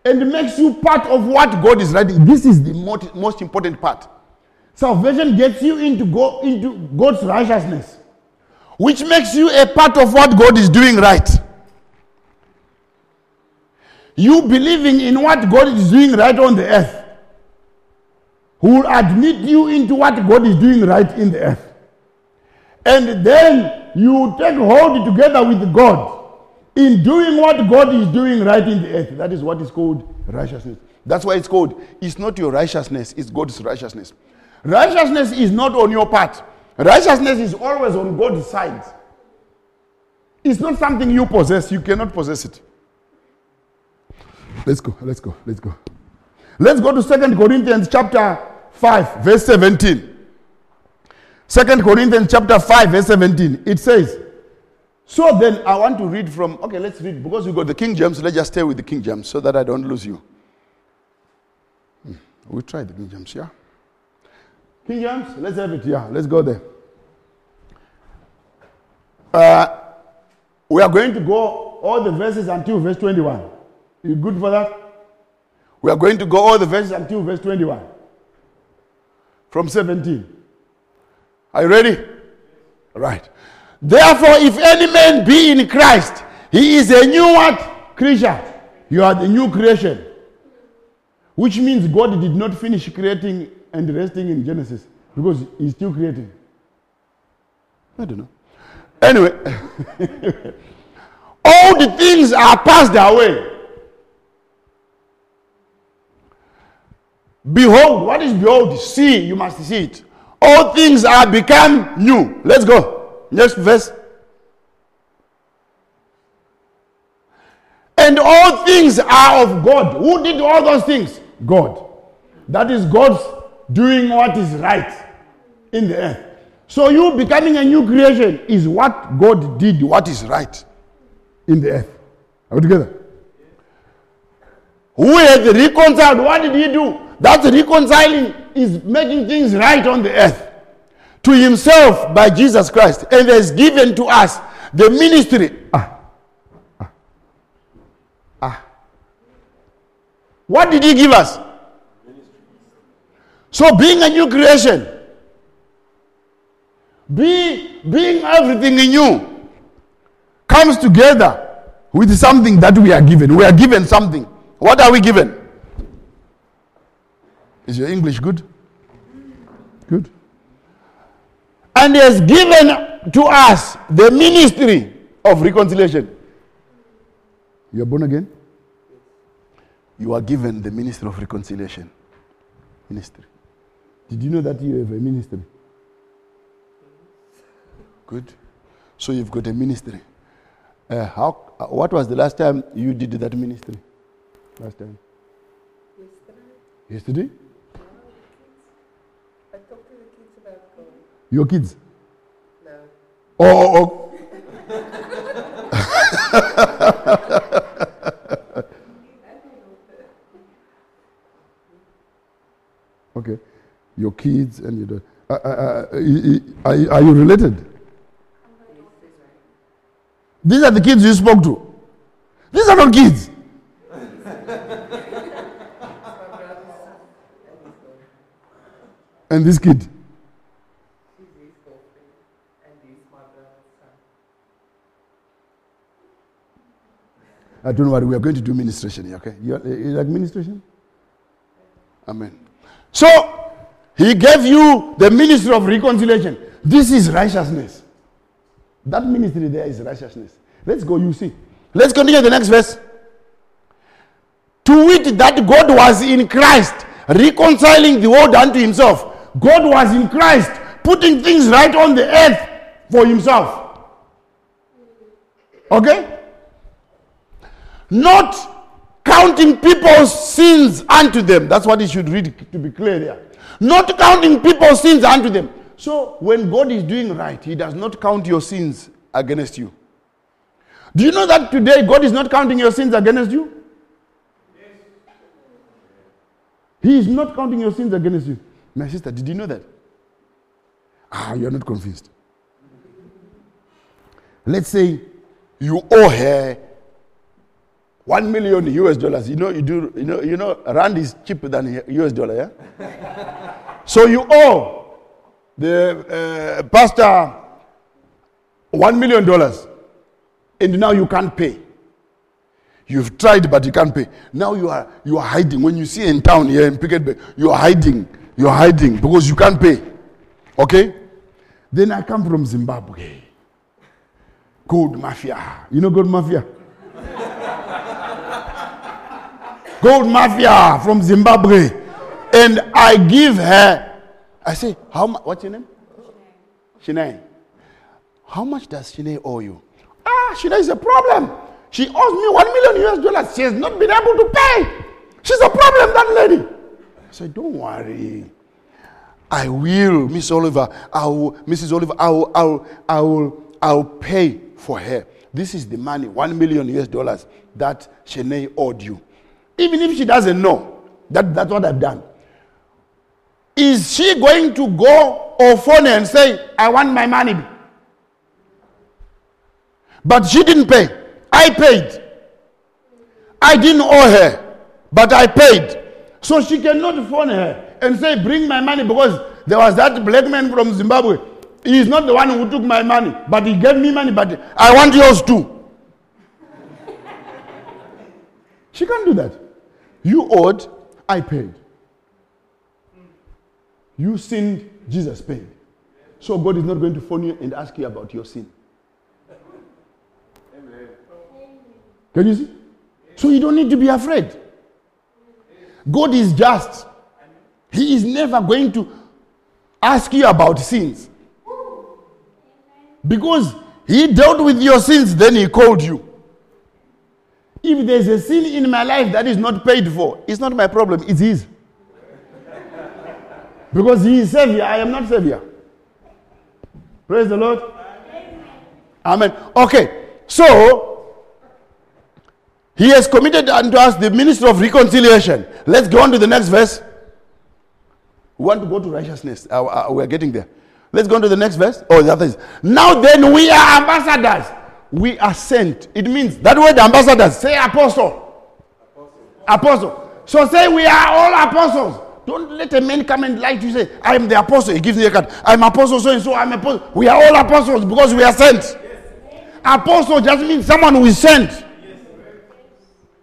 And makes you part of what God is writing. This is the most, most important part. Salvation gets you into, go, into God's righteousness, which makes you a part of what God is doing right. You believing in what God is doing right on the earth will admit you into what God is doing right in the earth. And then you take hold together with God in doing what God is doing right in the earth. That is what is called righteousness. That's why it's called. It's not your righteousness, it's God's righteousness. Righteousness is not on your part, righteousness is always on God's side. It's not something you possess, you cannot possess it. Let's go, let's go, let's go. Let's go to Second Corinthians chapter 5, verse 17. Second Corinthians chapter 5, verse 17. It says, So then I want to read from, okay, let's read, because we got the King James, let's just stay with the King James so that I don't lose you. Hmm, We try the King James, yeah? King James, let's have it, yeah, let's go there. Uh, we are going to go all the verses until verse 21. You good for that? We are going to go all the verses until verse 21. From 17. Are you ready? Right. Therefore, if any man be in Christ, he is a new what? Creature. You are the new creation. Which means God did not finish creating and resting in Genesis because he's still creating. I don't know. Anyway, (laughs) all the things are passed away. Behold, what is behold? See, you must see it. All things are become new. Let's go. Next verse. And all things are of God. Who did all those things? God. That is God's doing what is right in the earth. So you becoming a new creation is what God did, what is right in the earth. Are we together? Who has reconciled? What did he do? That reconciling is making things right on the earth to himself by Jesus Christ and has given to us the ministry. Ah. Ah. Ah. What did he give us? So being a new creation, be, being everything in you comes together with something that we are given. We are given something. What are we given? Is your English good? Good. And he has given to us the ministry of reconciliation. You are born again? You are given the ministry of reconciliation. Ministry. Did you know that you have a ministry? Good. So you've got a ministry. Uh, how, uh, what was the last time you did that ministry? Last time? Yesterday, Yesterday? I talked to the kids about going. Your kids? No. Oh, oh, oh. okay. Your kids and your daughter. Uh, uh, uh, are, you- are you related? These are the kids you spoke to. These are not kids. and this kid. He's his girlfriend, and he's my brother's son. Uh, don't worry, we are going to do ministration okay? You, you like ministration? Amen. So, he gave you the ministry of reconciliation. This is righteousness. That ministry there is righteousness. Let's go, you see. Let's continue the next verse. To wit, that God was in Christ, reconciling the world unto himself. God was in Christ, putting things right on the earth for himself. Okay? Not counting people's sins unto them. That's what it should read to be clear there. Not counting people's sins unto them. So when God is doing right, He does not count your sins against you. Do you know that today God is not counting your sins against you? He is not counting your sins against you. My sister, did you know that? Ah, you're not convinced. Let's say you owe her One million US dollars. You know, you do. You know, you know, rand is cheaper than US dollar. Yeah. so you owe the uh, pastor one million dollars, and now you can't pay. You've tried, but you can't pay. Now you are you are hiding. When you see in town here in Piketberg, you are hiding. You are hiding because you can't pay. Okay. Then I come from Zimbabwe. Gold mafia. You know gold mafia? Gold mafia from Zimbabwe. And I give her, I say, how much? What's your name? Shinae. How much does Shinae owe you? Ah, Shinae is a problem. She owes me one million US dollars. She has not been able to pay. She's a problem, that lady. I said, don't worry. I will, Miss Oliver, I will, Mrs. Oliver, I will, I will, I will, I will pay for her. This is the money, one million US dollars that Shanae owed you. Even if she doesn't know, that, that's what I've done. Is she going to go or phone and say, I want my money? But she didn't pay. I paid. I didn't owe her, but I paid. So she cannot phone her and say, Bring my money because there was that black man from Zimbabwe. He is not the one who took my money, but he gave me money, but I want yours too. (laughs) she can't do that. You owed, I paid. You sinned, Jesus paid. So God is not going to phone you and ask you about your sin. Can you see? So you don't need to be afraid. God is just. He is never going to ask you about sins. Because He dealt with your sins, then He called you. If there's a sin in my life that is not paid for, it's not my problem, it's His. Because He is Savior, I am not Savior. Praise the Lord. Amen. Okay, so he has committed unto us the ministry of reconciliation. Let's go on to the next verse. We want to go to righteousness. Uh, uh, we're getting there. Let's go on to the next verse. Oh, the other is now then we are ambassadors. We are sent. It means that word ambassadors. Say apostle. Apostle. apostle. So say we are all apostles. Don't let a man come and lie to you. Say I am the apostle. He gives me a card. I'm apostle so and so. I'm apostle. We are all apostles because we are sent. Yes. Apostle just means someone who is sent. Yes.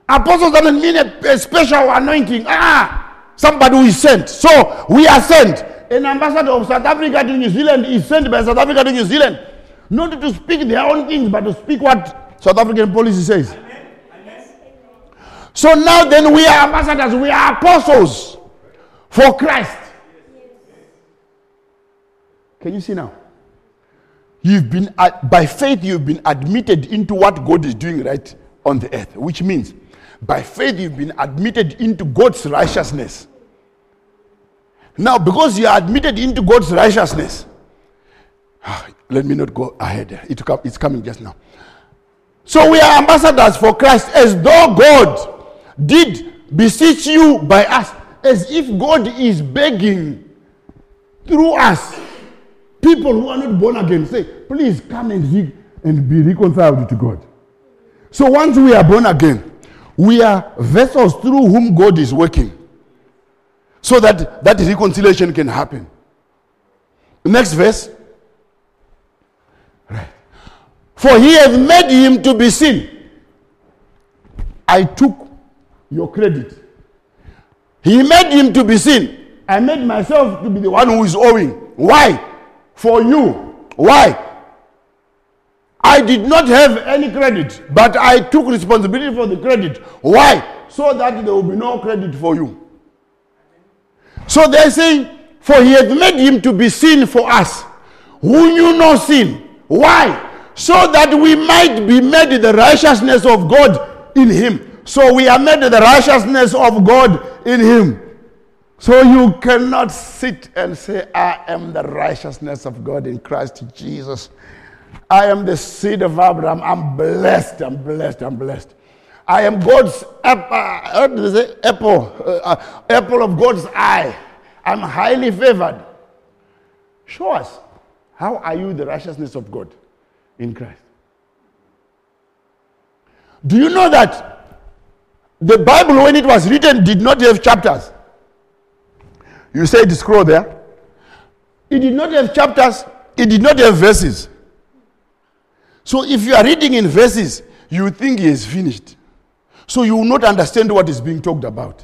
Apostle doesn't mean a, a special anointing. Ah, somebody who is sent. So we are sent. An ambassador of South Africa to New Zealand is sent by South Africa to New Zealand. Not to speak their own things, but to speak what South African policy says. So now then we are ambassadors, we are apostles for Christ. Can you see now? You've been, by faith, you've been admitted into what God is doing right on the earth, which means by faith, you've been admitted into God's righteousness. Now, because you are admitted into God's righteousness, (sighs) let me not go ahead. It, it's coming just now. So we are ambassadors for Christ as though God did beseech you by us, as if God is begging through us. People who are not born again say, please come and, be, and be reconciled to God. So once we are born again, we are vessels through whom God is working so that that reconciliation can happen. Next verse. For he has made him to be sin. I took your credit. He made him to be sin. I made myself to be the one who is owing. Why? For you. Why? I did not have any credit, but I took responsibility for the credit. Why? So that there will be no credit for you. So they're saying, For he has made him to be sin for us, who knew no sin. Why? So that we might be made the righteousness of God in him. So we are made the righteousness of God in him. So you cannot sit and say, I am the righteousness of God in Christ Jesus. I am the seed of Abraham. I'm blessed. I'm blessed. I'm blessed. I am God's apple, apple, uh, uh, apple of God's eye. I'm highly favored. Show us. How are you the righteousness of God in Christ? Do you know that The Bible, when it was written, did not have chapters. You said scroll there. It did not have chapters, it did not have verses. So if you are reading in verses, you think he is finished. So you will not understand what is being talked about.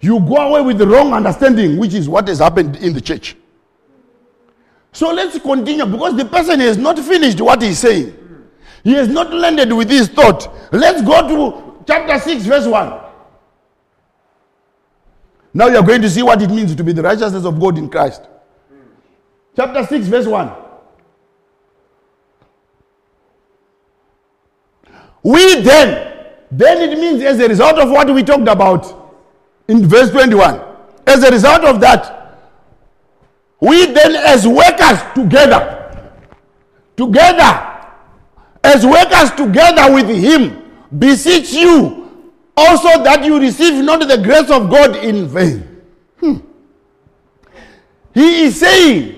You go away with the wrong understanding, which is what has happened in the church. So let's continue because the person has not finished what he's saying. He has not landed with his thought. Let's go to chapter 6, verse 1. Now you are going to see what it means to be the righteousness of God in Christ. Chapter 6, verse 1. We then, then it means as a result of what we talked about in verse 21. As a result of that, we then as workers together, together, as workers together with him, beseech you also that you receive not the grace of God in vain. Hmm. He is saying,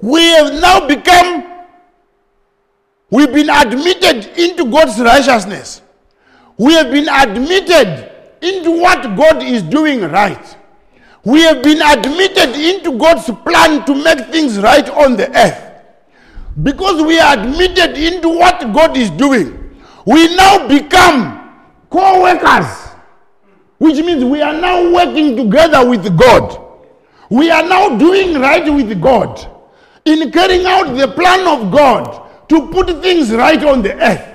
we have now become, we've been admitted into God's righteousness. We have been admitted into what God is doing right. We have been admitted into God's plan to make things right on the earth. Because we are admitted into what God is doing, we now become co workers, which means we are now working together with God. We are now doing right with God in carrying out the plan of God to put things right on the earth.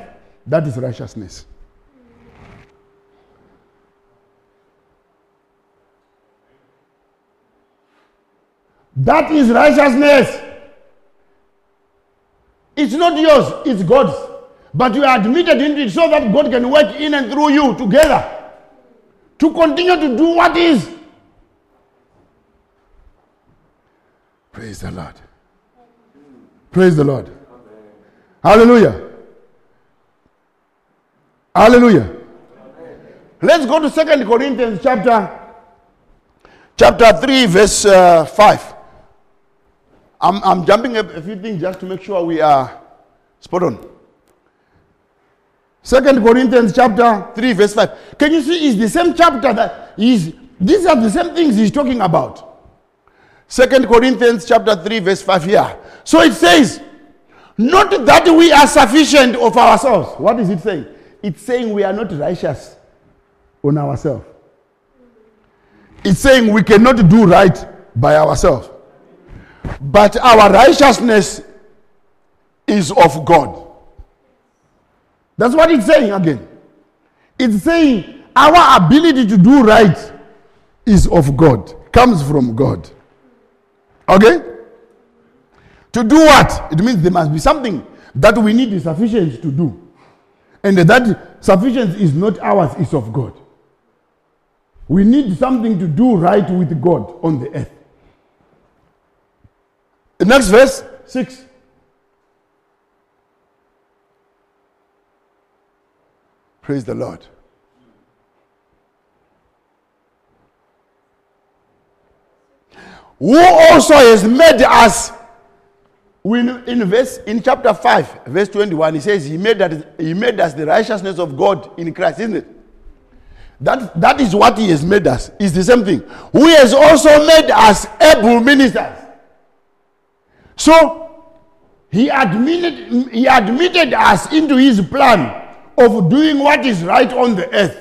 That is righteousness. That is righteousness. It's not yours, it's God's. But you are admitted into it so that God can work in and through you together to continue to do what is. Praise the Lord. Praise the Lord. Hallelujah. Hallelujah. Let's go to Second Corinthians chapter chapter 3 verse uh, 5. I'm, I'm jumping a, a few things just to make sure we are spot on. Second Corinthians chapter 3 verse 5. Can you see it's the same chapter that is these are the same things he's talking about. Second Corinthians chapter 3 verse 5 here. So it says, not that we are sufficient of ourselves. What is it saying? It's saying we are not righteous on ourselves. It's saying we cannot do right by ourselves. But our righteousness is of God. That's what it's saying again. It's saying our ability to do right is of God, comes from God. Okay? To do what? It means there must be something that we need the sufficiency to do. And that sufficiency is not ours, it's of God. We need something to do right with God on the earth. The next verse, 6. Praise the Lord. Who also has made us when in verse in chapter 5 verse 21 he says he made that he made us the righteousness of god in christ isn't it that that is what he has made us It's the same thing who has also made us able ministers so he admitted he admitted us into his plan of doing what is right on the earth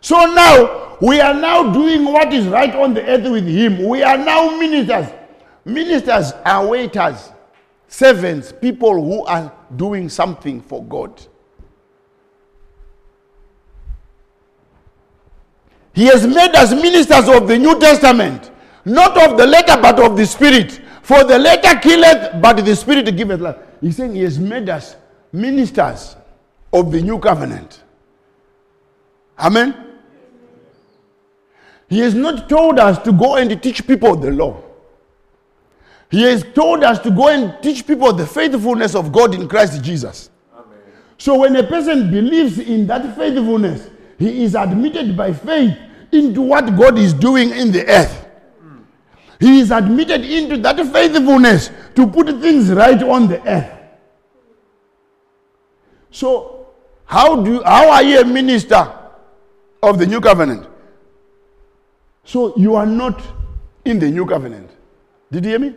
so now we are now doing what is right on the earth with him we are now ministers ministers are waiters servants, people who are doing something for God. He has made us ministers of the New Testament, not of the letter, but of the Spirit. For the letter killeth, but the Spirit giveth life. He's saying He has made us ministers of the new covenant. Amen. He has not told us to go and teach people the law. He has told us to go and teach people the faithfulness of God in Christ Jesus. Amen. So when a person believes in that faithfulness, he is admitted by faith into what God is doing in the earth. He is admitted into that faithfulness to put things right on the earth. So, How do you, how are you a minister of the new covenant? So you are not in the new covenant. Did you hear me?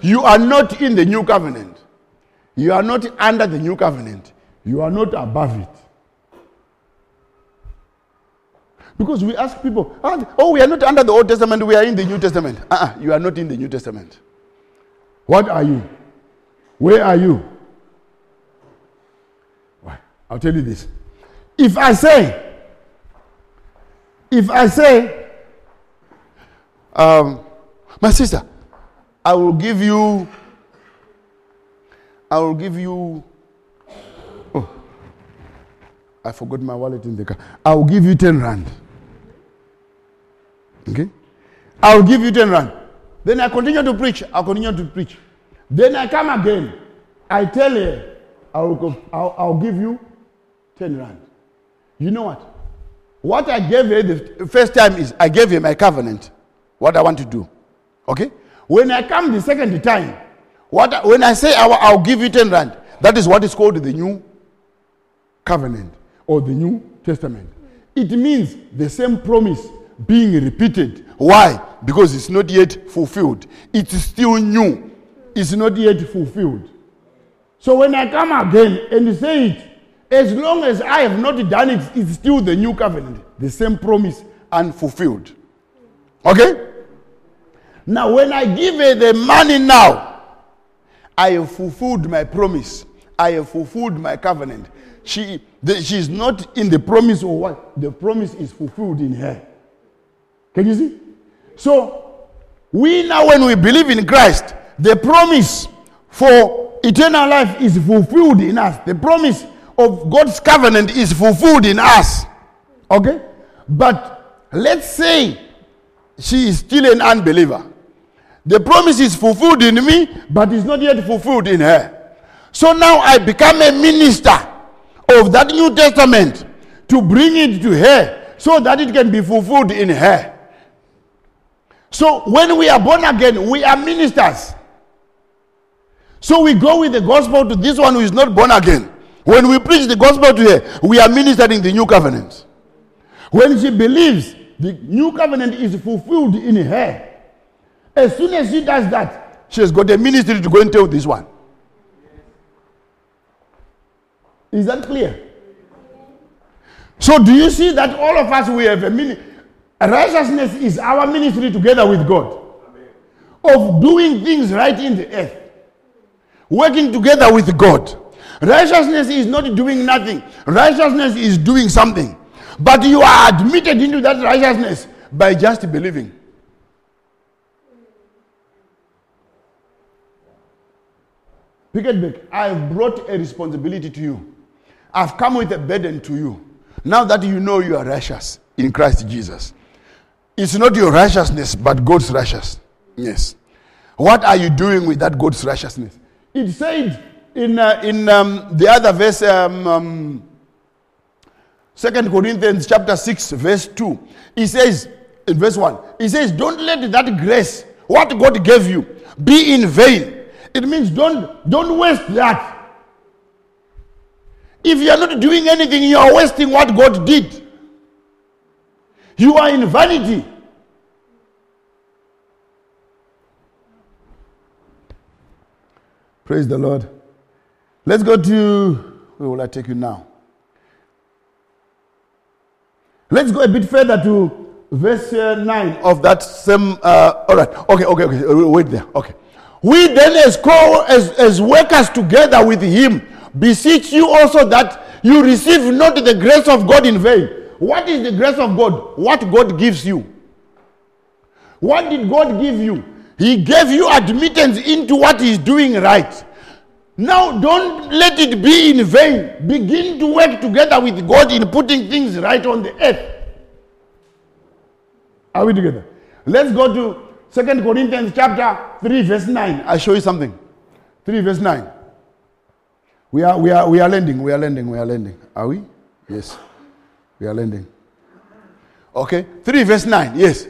You are not in the new covenant. You are not under the new covenant. You are not above it. Because we ask people, "Ah, oh, we are not under the Old Testament, we are in the New Testament. Uh-uh, you are not in the New Testament. What are you? Where are you? Why? I'll tell you this. If I say, if I say, um, my sister, I will give you, I will give you, oh, I forgot my wallet in the car. I will give you 10 rand. Okay? I will give you 10 rand. Then I continue to preach. I'll continue to preach. Then I come again. I tell her, I will I'll, I'll give you 10 rand. You know what? What I gave her the first time is I gave her my covenant, what I want to do. Okay? When I come the second time, what I- when I say I I'll give you 10 rand, that is what is called the new covenant or the new testament. It means the same promise being repeated. Why? Because it's not yet fulfilled. It's still new. It's not yet fulfilled. So when I come again and say it, as long as I have not done it, it's still the new covenant, the same promise unfulfilled. Okay? Now, when I give her the money now, I have fulfilled my promise. I have fulfilled my covenant. She, the, she is not in the promise or what? The promise is fulfilled in her. Can you see? So, we now, when we believe in Christ, the promise for eternal life is fulfilled in us. The promise of God's covenant is fulfilled in us. Okay? But let's say she is still an unbeliever. The promise is fulfilled in me, but it's not yet fulfilled in her. So now I become a minister of that New Testament to bring it to her so that it can be fulfilled in her. So when we are born again, we are ministers. So we go with the gospel to this one who is not born again. When we preach the gospel to her, we are ministering the new covenant. When she believes the new covenant is fulfilled in her, as soon as she does that, she has got a ministry to go and tell this one. Is that clear? So, do you see that all of us we have a ministry? Righteousness is our ministry together with God of doing things right in the earth, working together with God. Righteousness is not doing nothing, righteousness is doing something. But you are admitted into that righteousness by just believing. Piketberg, I have brought a responsibility to you. I've come with a burden to you. Now that you know you are righteous in Christ Jesus, it's not your righteousness, but God's righteousness. Yes. What are you doing with that God's righteousness? It said in, uh, in um, the other verse, um, um, 2 Corinthians chapter 6, verse 2. He says, in verse 1, he says, Don't let that grace, what God gave you, be in vain. It means don't, don't waste that. If you are not doing anything, you are wasting what God did. You are in vanity. Praise the Lord. Let's go to where will I take you now? Let's go a bit further to verse uh, 9 of that same. Uh, all right. Okay, okay, okay. Wait there. Okay. We then, as, co- as, as workers together with Him, beseech you also that you receive not the grace of God in vain. What is the grace of God? What God gives you. What did God give you? He gave you admittance into what He's doing right. Now, don't let it be in vain. Begin to work together with God in putting things right on the earth. Are we together? Let's go to Second Corinthians chapter 3, verse 9. I'll show you something. 3 verse 9. We are we are we are landing, we are landing, we are landing. Are we? Yes. We are landing. Okay. 3 verse 9. Yes.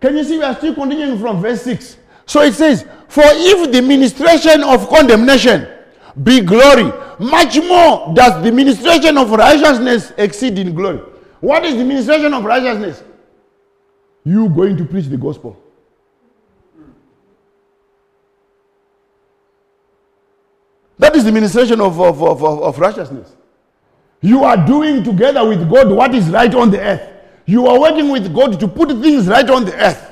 Can you see we are still continuing from verse 6? So it says, For if the ministration of condemnation be glory. Much more does the ministration of righteousness exceed in glory. What is the ministration of righteousness? You going to preach the gospel. That is the ministration of, of, of, of, righteousness. You are doing together with God what is right on the earth. You are working with God to put things right on the earth.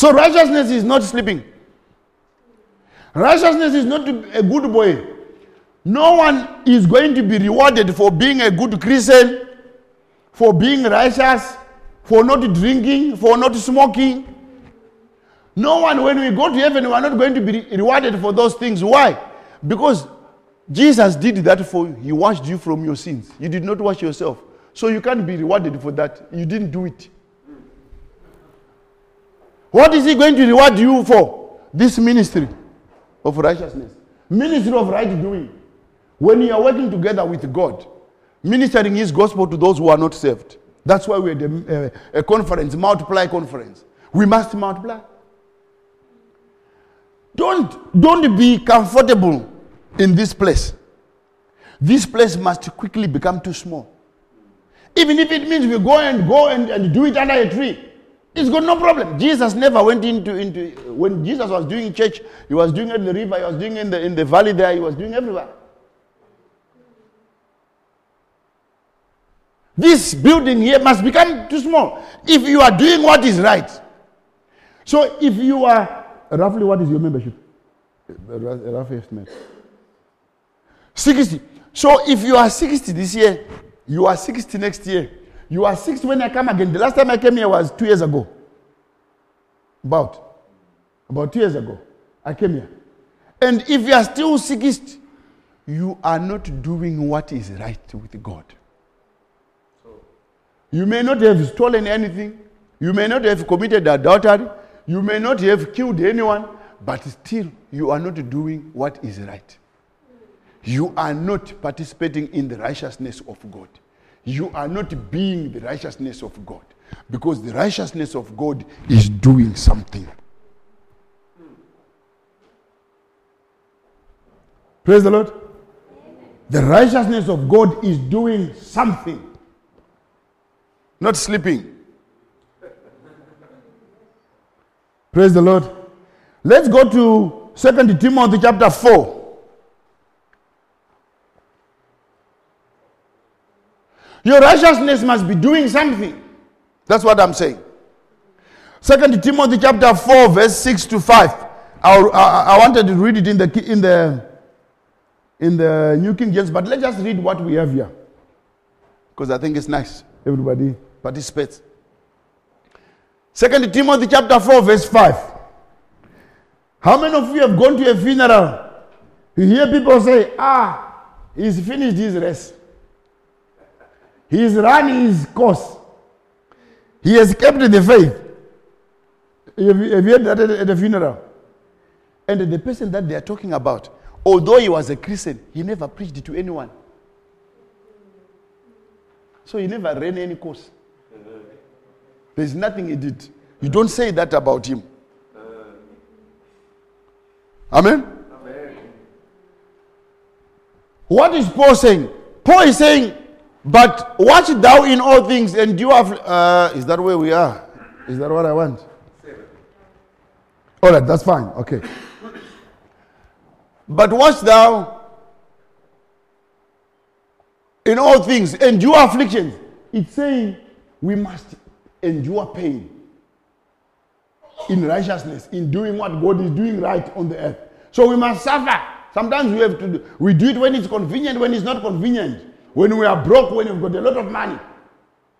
So righteousness is not sleeping. Righteousness is not a good boy. No one is going to be rewarded for being a good Christian, for being righteous, for not drinking, for not smoking. No one, when we go to heaven, we are not going to be rewarded for those things. Why? Because Jesus did that for you. He washed you from your sins. You did not wash yourself. So you can't be rewarded for that. You didn't do it. What is he going to reward you for? This ministry of righteousness, ministry of right doing. When you are working together with God, ministering his gospel to those who are not saved. That's why we're uh, a conference, multiply conference. We must multiply. Don't, don't be comfortable in this place. This place must quickly become too small. Even if it means we go and go and, and do it under a tree, it's got no problem. Jesus never went into, into when Jesus was doing church, he was doing it in the river, he was doing it in the, in the valley there, he was doing everywhere. This building here must become too small if you are doing what is right. So if you are roughly what is your membership? Rough estimate. 60. So if you are 60 this year, you are 60 next year. You are 60 when I come again. The last time I came here was two years ago. About. About two years ago. I came here. And if you are still 60, you are not doing what is right with God. You may not have stolen anything. You may not have committed adultery. You may not have killed anyone. But still, you are not doing what is right. You are not participating in the righteousness of God. You are not being the righteousness of God. Because the righteousness of God is doing something. Praise the Lord. The righteousness of God is doing something. Not sleeping. Praise the Lord. Let's go to Second Timothy chapter 4. Your righteousness must be doing something. That's what I'm saying. Second Timothy chapter 4, verse 6 to 5. I, I, I wanted to read it in the in the in the New King James, but let's just read what we have here. Because I think it's nice. Everybody participates. Second Timothy chapter 4, verse 5. How many of you have gone to a funeral? You hear people say, ah, he's finished his race. He's running his course. He has kept the faith. Have you, have you heard that at, the funeral? And the person that they are talking about, although he was a Christian, he never preached to anyone. So he never ran any course. There's nothing he did. You don't say that about him. Amen? Amen. What is Paul saying? Paul is saying, but watch thou in all things, and you have. Uh, is that where we are? Is that what I want? All right, that's fine. Okay. But watch thou in all things, endure afflictions. It's saying we must endure pain in righteousness, in doing what God is doing right on the earth. So we must suffer. Sometimes we have to do, we do it when it's convenient, when it's not convenient. When we are broke, when we've got a lot of money.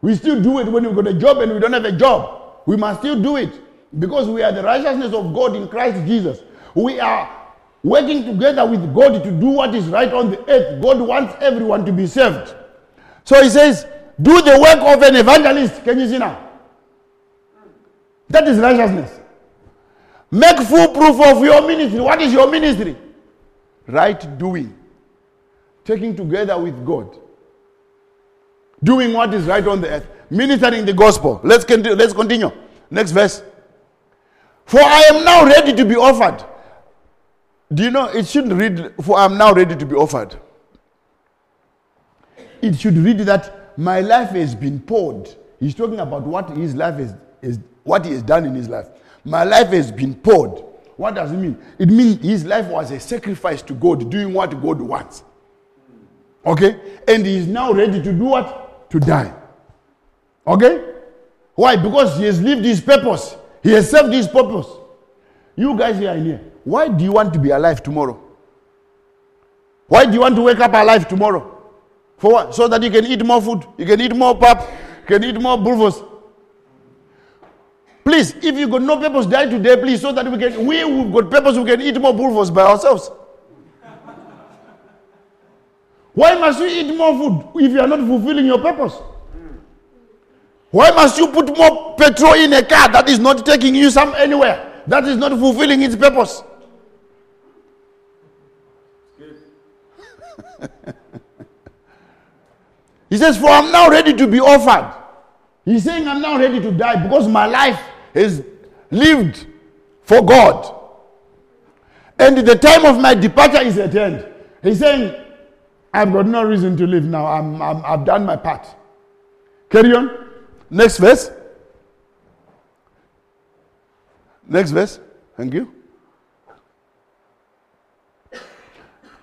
We still do it when we've got a job and we don't have a job. We must still do it because we are the righteousness of God in Christ Jesus. We are working together with God to do what is right on the earth. God wants everyone to be saved. So he says, do the work of an evangelist. Can you see now? That is righteousness. Make full proof of your ministry. What is your ministry? Right doing. Taking together with God. Doing what is right on the earth. Ministering the gospel. Let's continue. Let's continue. Next verse. For I am now ready to be offered. Do you know it shouldn't read, for I'm now ready to be offered. It should read that my life has been poured. He's talking about what his life is, is what he has done in his life. My life has been poured. What does it mean? It means his life was a sacrifice to God, doing what God wants. Okay? And he is now ready to do what? To die. Okay? Why? Because he has lived his purpose. He has served his purpose. You guys here in here, why do you want to be alive tomorrow? Why do you want to wake up alive tomorrow? For what? So that you can eat more food, you can eat more pap, you can eat more bulvos. Please, if you got no purpose, die today, please, so that we can we got purpose, we can eat more bulvos by ourselves. Why must you eat more food if you are not fulfilling your purpose? Why must you put more petrol in a car that is not taking you some anywhere? That is not fulfilling its purpose. he says, For I'm now ready to be offered. He's saying, I'm now ready to die because my life is lived for God. And the time of my departure is at hand. He's saying, I've got no reason to live now. I'm, I'm, I've done my part. Carry on. Next verse. Next verse. Thank you.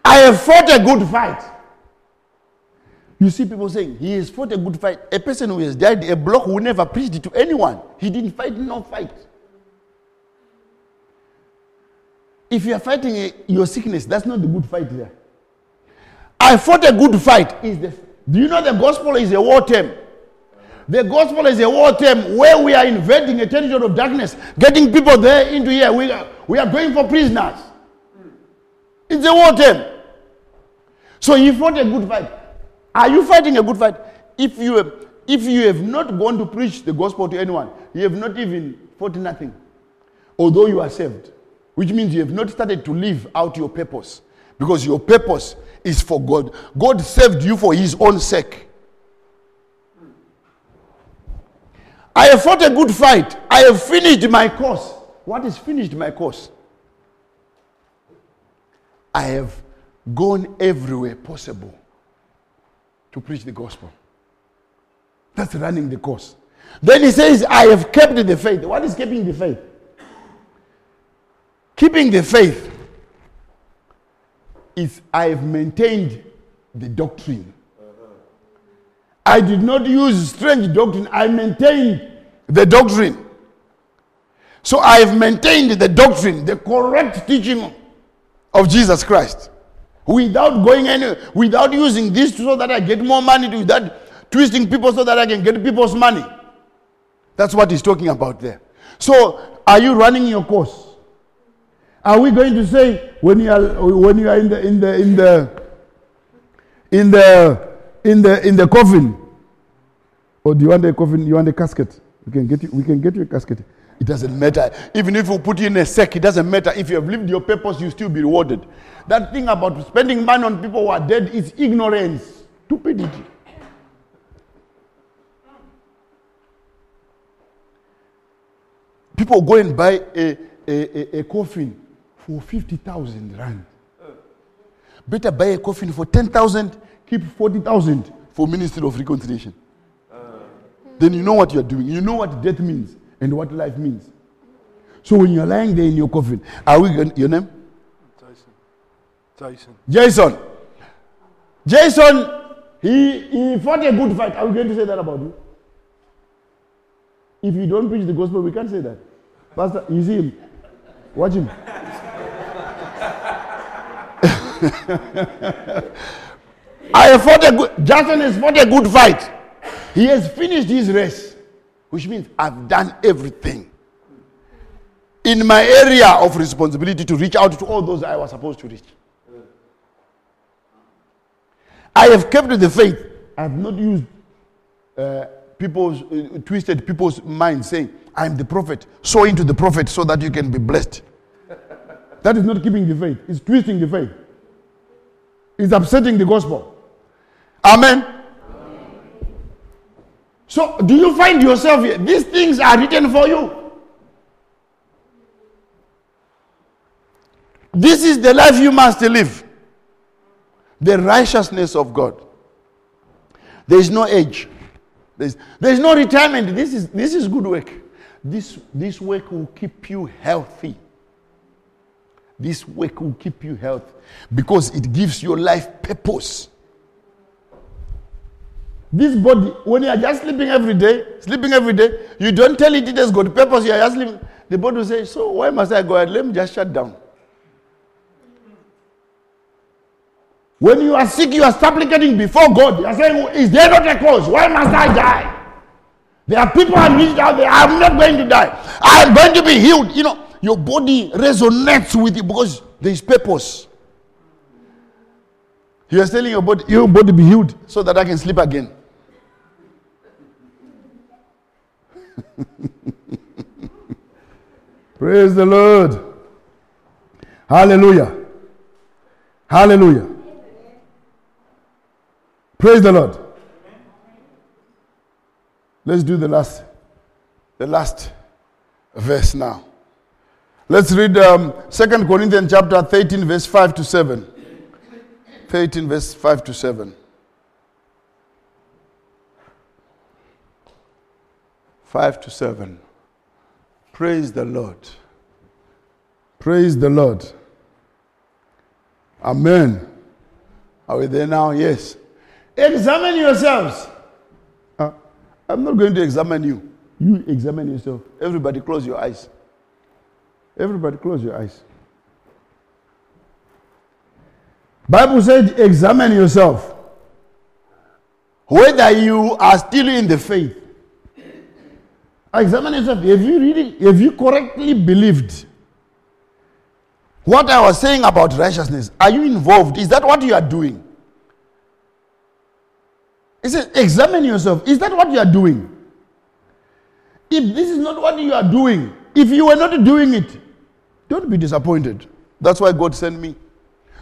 I have fought a good fight. You see people saying he has fought a good fight. A person who has died, a block who never preached to anyone. He didn't fight no fight. If you are fighting a, your sickness, that's not the good fight there. I fought a good fight. Is the, do you know the gospel is a war term? The gospel is a war term where we are invading a territory of darkness, getting people there into here. We are, we are going for prisoners. It's a war term. So he fought a good fight. Are you fighting a good fight? If you have, if you have not gone to preach the gospel to anyone, you have not even fought nothing. Although you are saved, which means you have not started to live out your purpose. Because your purpose is for God. God saved you for his own sake. I have fought a good fight. I have finished my course. What is finished my course? I have gone everywhere possible to preach the gospel. That's running the course. Then he says, I have kept the faith. What is keeping the faith? Keeping the faith is I have maintained the doctrine. I did not use strange doctrine, I maintained the doctrine. So I have maintained the doctrine, the correct teaching of Jesus Christ. Without going any, without using this so that I get more money, without twisting people so that I can get people's money. That's what he's talking about there. So, are you running your course? Are we going to say when you are when you are in the in the in the in the in the in the coffin? Or do you want a coffin? You want a casket? We can get you, we can get you a casket. It doesn't matter. Even if we put you in a sack, it doesn't matter. If you have lived your purpose, you still be rewarded. That thing about spending money on people who are dead is ignorance, stupidity. People go and buy a, a, a, a coffin for 50,000 rand. Better buy a coffin for 10,000, keep 40,000 for Ministry of Reconciliation. Then you know what you're doing. You know what death means and what life means. So when you're lying there in your coffin, are we going, your name? Jason. Jason. Jason. Jason, he, he fought a good fight. Are we going to say that about you? If you don't preach the gospel, we can't say that. Pastor, you see him. Watch him. (laughs) I have fought a good, Jason has fought a good fight. He has finished his race, which means I've done everything in my area of responsibility to reach out to all those I was supposed to reach. I have kept the faith. I have not used uh, people's uh, twisted people's minds saying, "I'm the prophet." Sow into the prophet so that you can be blessed. (laughs) that is not keeping the faith. It's twisting the faith. It's upsetting the gospel. Amen. So, do you find yourself here? These things are written for you. This is the life you must live. The righteousness of God. There is no age. There's, there's no retirement. This is, this is good work. This, this work will keep you healthy. This work will keep you healthy because it gives your life purpose. This body, when you are just sleeping every day, sleeping every day, you don't tell it it has got purpose, you are just sleeping. The body will say, So why must I go ahead? Let me just shut down. When you are sick, you are supplicating before God. You are saying, Is there not a cause? Why must I die? There are people I reached out there. I'm not going to die. I am going to be healed. You know, your body resonates with you because there is purpose. You are telling your body, your body be healed so that I can sleep again. (laughs) Praise the Lord. Hallelujah. Hallelujah. Praise the Lord. Let's do the last, the last verse now. Let's read um, 2 Corinthians chapter 13, verse 5 to 7. 13, verse 5 to 7. 5 to 7. Praise the Lord. Praise the Lord. Amen. Are we there now? Yes. Examine yourselves. Uh, I'm not going to examine you. You examine yourself. Everybody, close your eyes. Everybody, close your eyes. Bible said, examine yourself. Whether you are still in the faith. Examine yourself. Have you really, have you correctly believed what I was saying about righteousness? Are you involved? Is that what you are doing? He says, examine yourself. Is that what you are doing? If this is not what you are doing, if you were not doing it, don't be disappointed. That's why God sent me.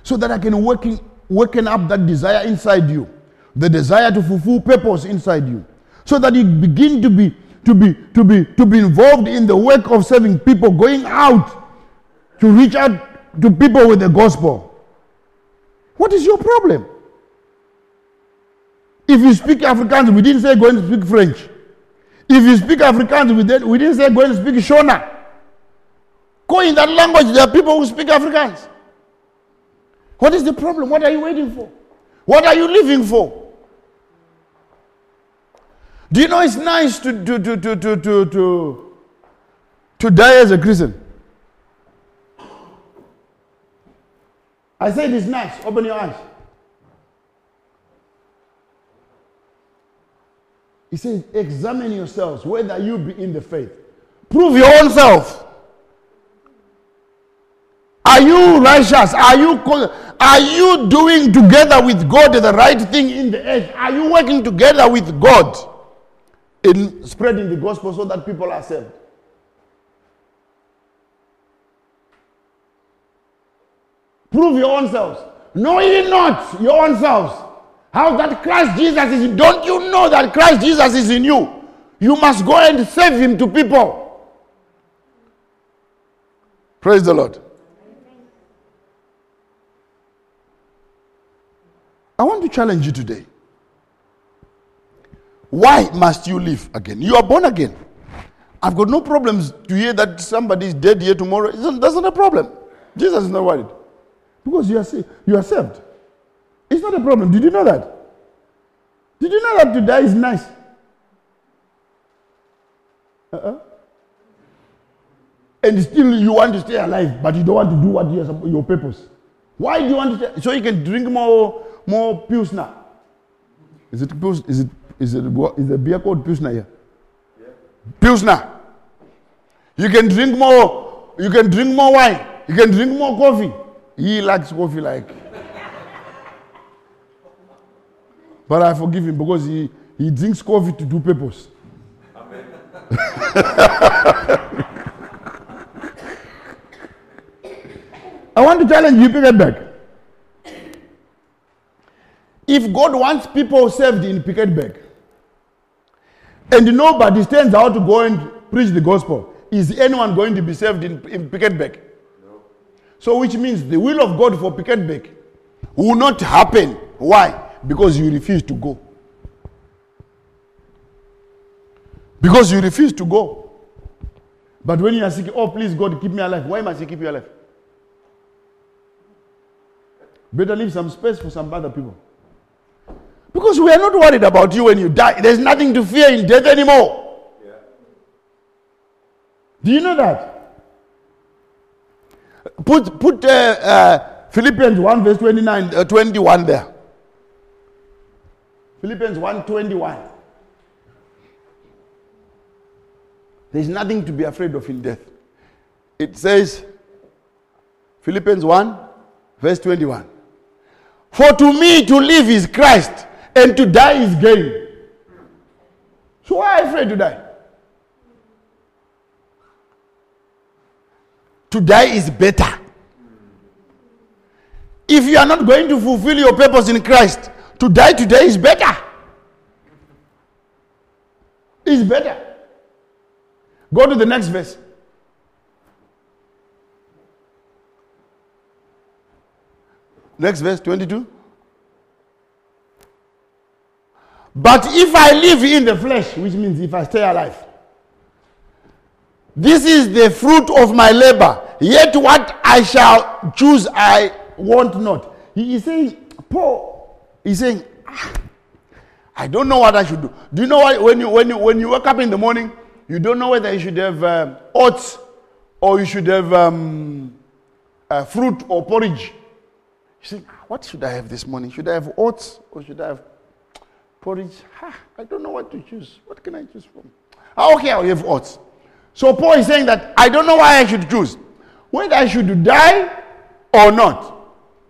So that I can working, waken up that desire inside you. The desire to fulfill purpose inside you. So that you begin to be to be to be to be involved in the work of serving people, going out to reach out to people with the gospel. What is your problem? If you speak Afrikaans, we didn't say go and speak French. If you speak Afrikaans, we didn't, we didn't say go and speak Shona. Go in that language. There are people who speak Afrikaans. What is the problem? What are you waiting for? What are you living for? Do you know it's nice to, to, to, to, to, to, to, to die as a Christian? I said it's nice. Open your eyes. He says, examine yourselves whether you be in the faith. Prove your own self. Are you righteous? Are you are you doing together with God the right thing in the earth? Are you working together with God in spreading the gospel so that people are saved? Prove your own selves. Know ye not your own selves. How that Christ Jesus is. Don't you know that Christ Jesus is in you? You must go and save him to people. Praise the Lord. I want to challenge you today. Why must you live again? You are born again. I've got no problems to hear that somebody is dead here tomorrow. That's not a problem. Jesus is not worried. Because you are, you are saved. It's not a problem. Did you know that? Did you know that to die is nice? Uh-uh. And still you want to stay alive, but you don't want to do what you your, your purpose. Why do you want to stay? So you can drink more more Pilsner. Is it Pilsner? Is it is it is the beer called Pilsner here? Yeah. Pilsner. You can drink more. You can drink more wine. You can drink more coffee. He likes coffee like. but I forgive him because he, he drinks coffee to do purpose. (laughs) I want to challenge you, Piketberg. If God wants people saved in Piketberg and nobody stands out to go and preach the gospel, is anyone going to be saved in, in Piketberg? No. So, which means the will of God for Piketberg will not happen. Why? Because you refuse to go. Because you refuse to go. But when you are sick, oh, please, God, keep me alive. Why must He keep you alive? Better leave some space for some other people. Because we are not worried about you when you die. There's nothing to fear in death anymore. Do you know that? Put, put uh, uh, Philippians 1 verse 29, uh, 21 there. Philippians 1 21. There's nothing to be afraid of in death. It says, Philippians 1 verse 21. For to me to live is Christ, and to die is gain. So why are you afraid to die? To die is better. If you are not going to fulfill your purpose in Christ, to die today is better. Is better. Go to the next verse. Next verse 22. But if I live in the flesh, which means if I stay alive, this is the fruit of my labor. Yet what I shall choose, I want not. He is saying, Paul, he's saying, "Ah, I don't know what I should do. Do you know what? When you, when you, when you wake up in the morning, you don't know whether you should have um, oats or you should have um, uh, fruit or porridge. You say, "Ah, what should I have this morning? Should I have oats or should I have porridge? Ah, I don't know what to choose. What can I choose from? Ah, okay, I'll have oats. So Paul is saying that I don't know why I should choose. Whether I should die or not.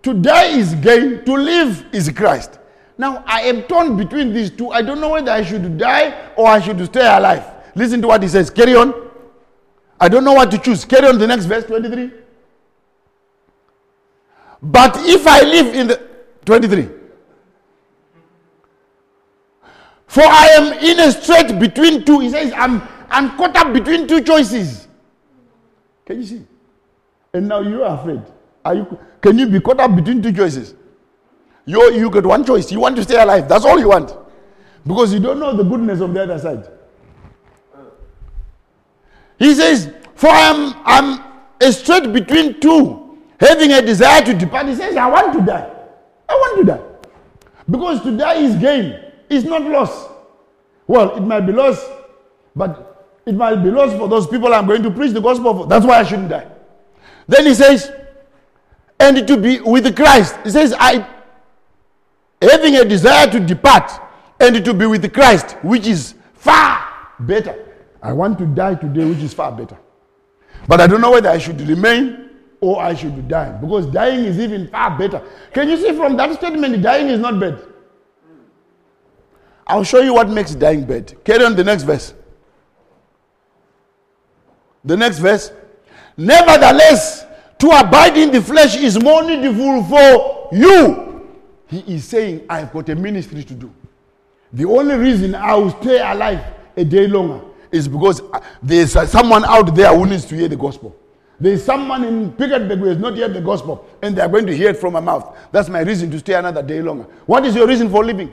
To die is gain, to live is Christ. Now I am torn between these two. I don't know whether I should die or I should stay alive. Listen to what he says. Carry on. I don't know what to choose. Carry on the next verse 23. But if I live in the 23. For I am in a strait between two. He says, I'm, I'm caught up between two choices. Can you see? And now you are afraid. Are you, can you be caught up between two choices? You, you got one choice. You want to stay alive. That's all you want. Because you don't know the goodness of the other side. He says, For I am I'm a strait between two, having a desire to depart. He says, I want to die. I want to die. Because to die is gain, it's not lost. Well, it might be lost, but it might be lost for those people I'm going to preach the gospel for. That's why I shouldn't die. Then he says, and to be with Christ. He says, I having a desire to depart and to be with Christ, which is far better. I want to die today, which is far better. But I don't know whether I should remain or I should die because dying is even far better. Can you see from that statement, dying is not bad? I'll show you what makes dying bad. Carry on the next verse. The next verse. Nevertheless, to abide in the flesh is more needful for you. He is saying, I've got a ministry to do. The only reason I will stay alive a day longer is because uh, there's uh, someone out there who needs to hear the gospel. There's someone in Piketberg who has not heard the gospel, and they are going to hear it from my mouth. That's my reason to stay another day longer. What is your reason for living?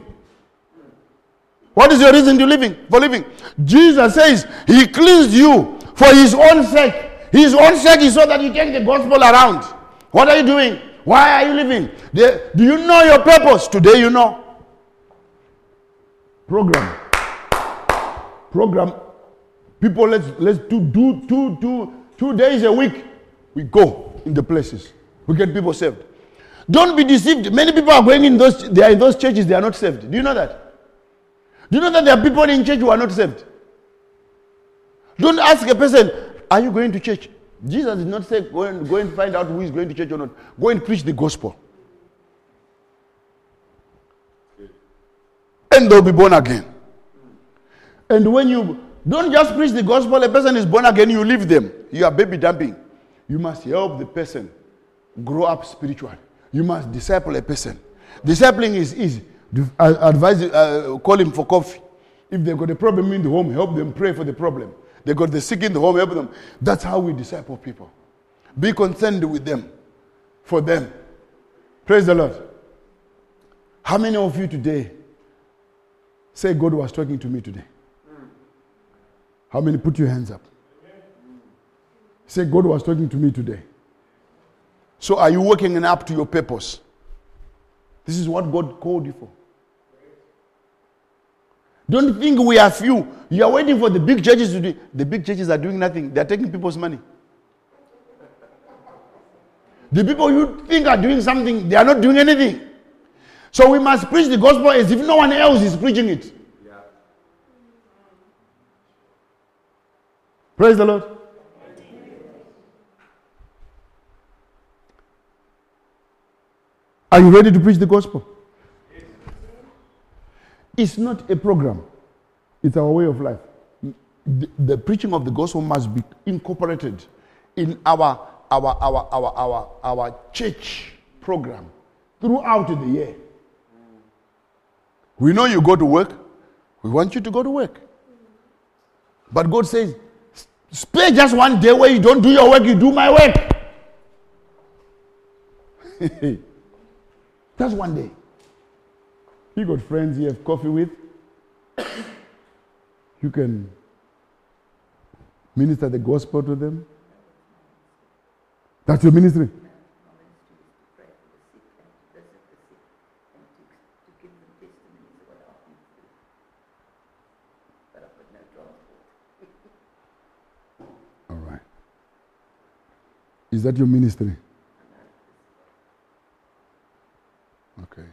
What is your reason to living for living? Jesus says he cleansed you for his own sake. His own sake is so that you take the gospel around. What are you doing? Why are you living? Do you know your purpose? Today you know. Program. Program. People, let's let's do do two two two days a week. We go in the places. We get people saved. Don't be deceived. Many people are going in those. They are in those churches. They are not saved. Do you know that? Do you know that there are people in church who are not saved? Don't ask a person, Are you going to church? Jesus did not say, Go and, go and find out who is going to church or not. Go and preach the gospel. And they'll be born again. And when you don't just preach the gospel, a person is born again, you leave them. You are baby dumping. You must help the person grow up spiritually. You must disciple a person. Discipling is easy. Advise, uh, call him for coffee. If they've got a problem in the home, help them pray for the problem. They got the sick in the home, help them. That's how we disciple people. Be concerned with them. for them. Praise the Lord. How many of you today say God was talking to me today? How many put your hands up? Say God was talking to me today. So are you working up to your purpose? This is what God called you for. Don't think we are few. You are waiting for the big churches to do. The big churches are doing nothing. They are taking people's money. The people you think are doing something, they are not doing anything. So we must preach the gospel as if no one else is preaching it. Praise the Lord. Are you ready to preach the gospel? It's not a program, it's our way of life. The, the preaching of the gospel must be incorporated in our, our, our, our, our, our church program throughout the year. We know you go to work, we want you to go to work. But God says, spare just one day where you don't do your work, you do my work. (laughs) just one day. You got friends you have coffee with. You can minister the gospel to them. That's your ministry. All right. Is that your ministry? Okay.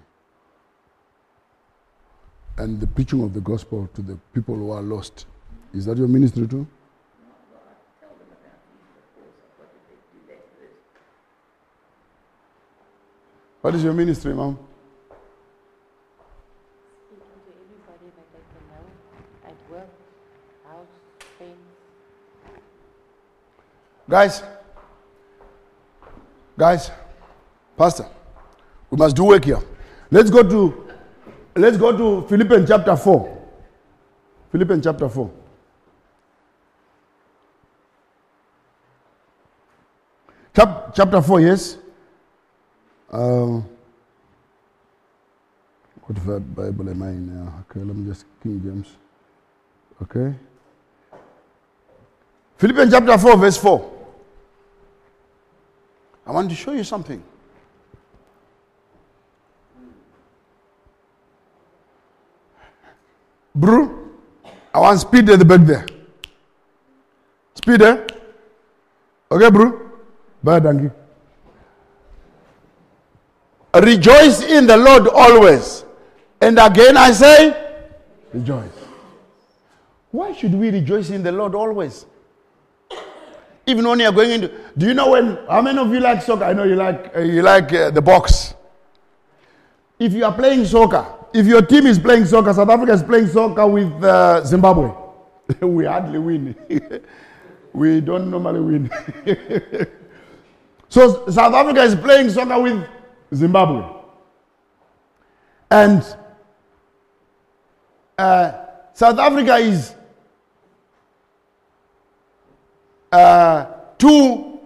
And the preaching of the gospel to the people who are lost. Is that your ministry too? What is your ministry, friends. Guys, guys, Pastor, we must do work here. Let's go to let's go to Philippians chapter 4. Philippians chapter 4. Chap, chapter 4, yes. Um, what ver- Bible am I in now? Okay, let me just King James. Okay. Philippians chapter 4, verse 4. I want to show you something. Bro, I want speed at the back there. Speed there. Okay, bro? Bye, you. Rejoice in the Lord always. And again I say, rejoice. Why should we rejoice in the Lord always? Even when you're going into, do you know when? How many of you like soccer? I know you like uh, you like uh, the box. If you are playing soccer, if your team is playing soccer, South Africa is playing soccer with uh, Zimbabwe, (laughs) we hardly win. (laughs) we don't normally win. (laughs) so South Africa is playing soccer with Zimbabwe, and uh, South Africa is uh, two,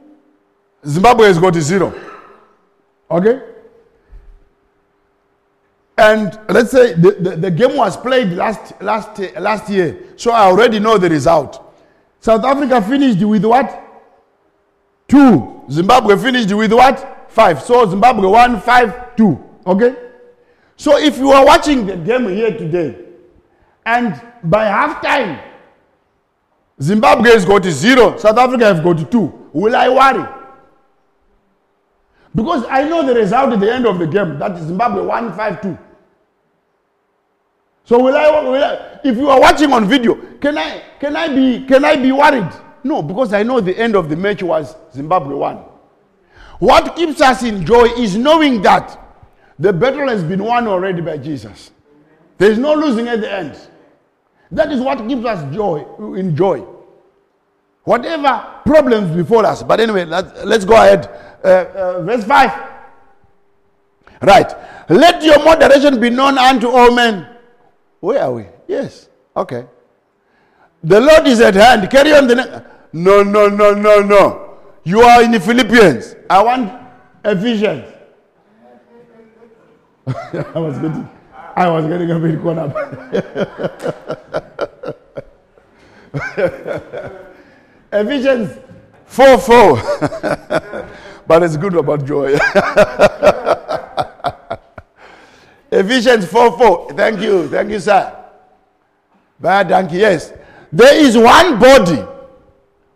Zimbabwe has got zero. Okay? And let's say the, the, the game was played last, last, last year, so I already know the result. South Africa finished with what? Two. Zimbabwe finished with what? Five. So Zimbabwe won five, two. Okay? So if you are watching the game here today, and by halftime, Zimbabwe has got zero, South Africa have got two. Will I worry? Because I know the result at the end of the game that Zimbabwe won 5 2. So will I, will I if you are watching on video, can I can I be can I be worried? No, because I know the end of the match was Zimbabwe won. What keeps us in joy is knowing that the battle has been won already by Jesus. There is no losing at the end. That is what gives us joy in joy. Whatever problems before us. But anyway, let, let's go ahead. Uh, uh, verse 5. Right. Let your moderation be known unto all men. Where are we? Yes. Okay. The Lord is at hand. Carry on the next. No, no, no, no, no. You are in the Philippians. I want Ephesians. (laughs) I was getting, I was getting a bit caught up. Ephesians 4 4. (laughs) but it's good about joy. (laughs) Ephesians 4 4. Thank you. Thank you, sir. Baie dankie. Yes. There is one body.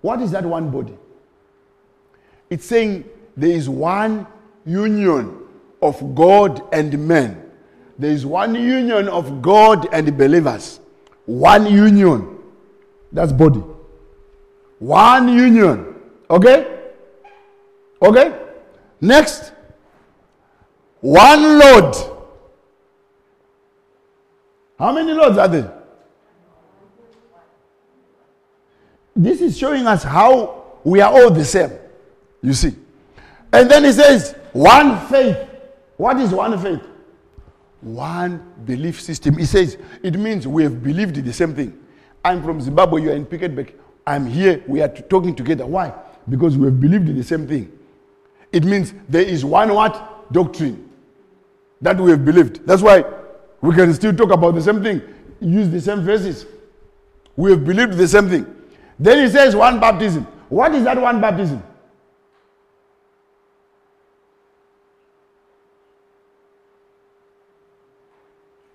What is that one body? It's saying there is one union of God and men. There is one union of God and believers. One union. That's body. One union. Okay? Okay? Next. One Lord. How many lords are there? This is showing us how we are all the same. You see. And then he says, one faith. What is one faith? One belief system. He says, it means we have believed the same thing. I'm from Zimbabwe, you are in Piketberg. I'm here, we are talking together. Why? Because we have believed the same thing. It means there is one what? Doctrine that we have believed. That's why we can still talk about the same thing, use the same verses. We have believed the same thing. Then he says one baptism. What is that one baptism?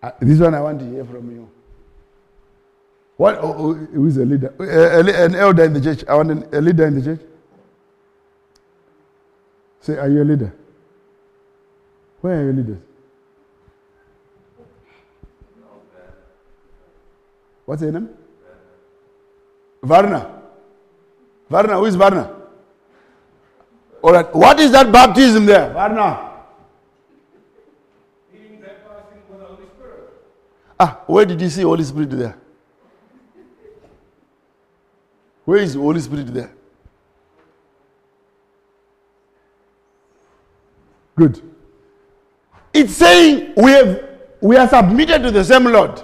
Uh, this one I want to hear from you. What? Oh, oh, who is a leader? Uh, an elder in the church. I want an, a leader in the church. Say, are you a leader? Where are your leaders? What's your name? Varna. Varna, who is Varna? All right. What is that baptism there? Varna. Ah, where did you see Holy Spirit there? Where is Holy Spirit there? Good. It's saying we have we are submitted to the same Lord.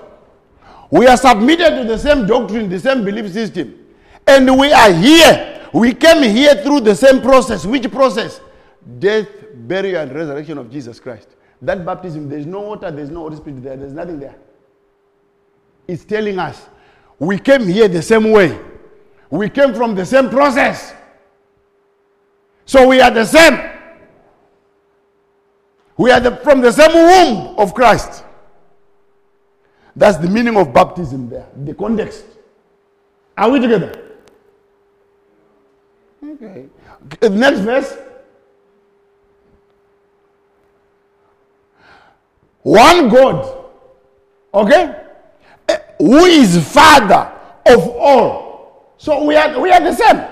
We are submitted to the same doctrine, the same belief system. And we are here. We came here through the same process. Which process? Death, burial, and resurrection of Jesus Christ. That baptism, there's no water, there's no Holy Spirit there, there's nothing there. It's telling us we came here the same way. We came from the same process. So we are the same. We are the, from the same womb of Christ. That's the meaning of baptism there, the context. Are we together? Okay. Next verse. One God. Okay? Eh, Who is Father of all. So we are, we are the same.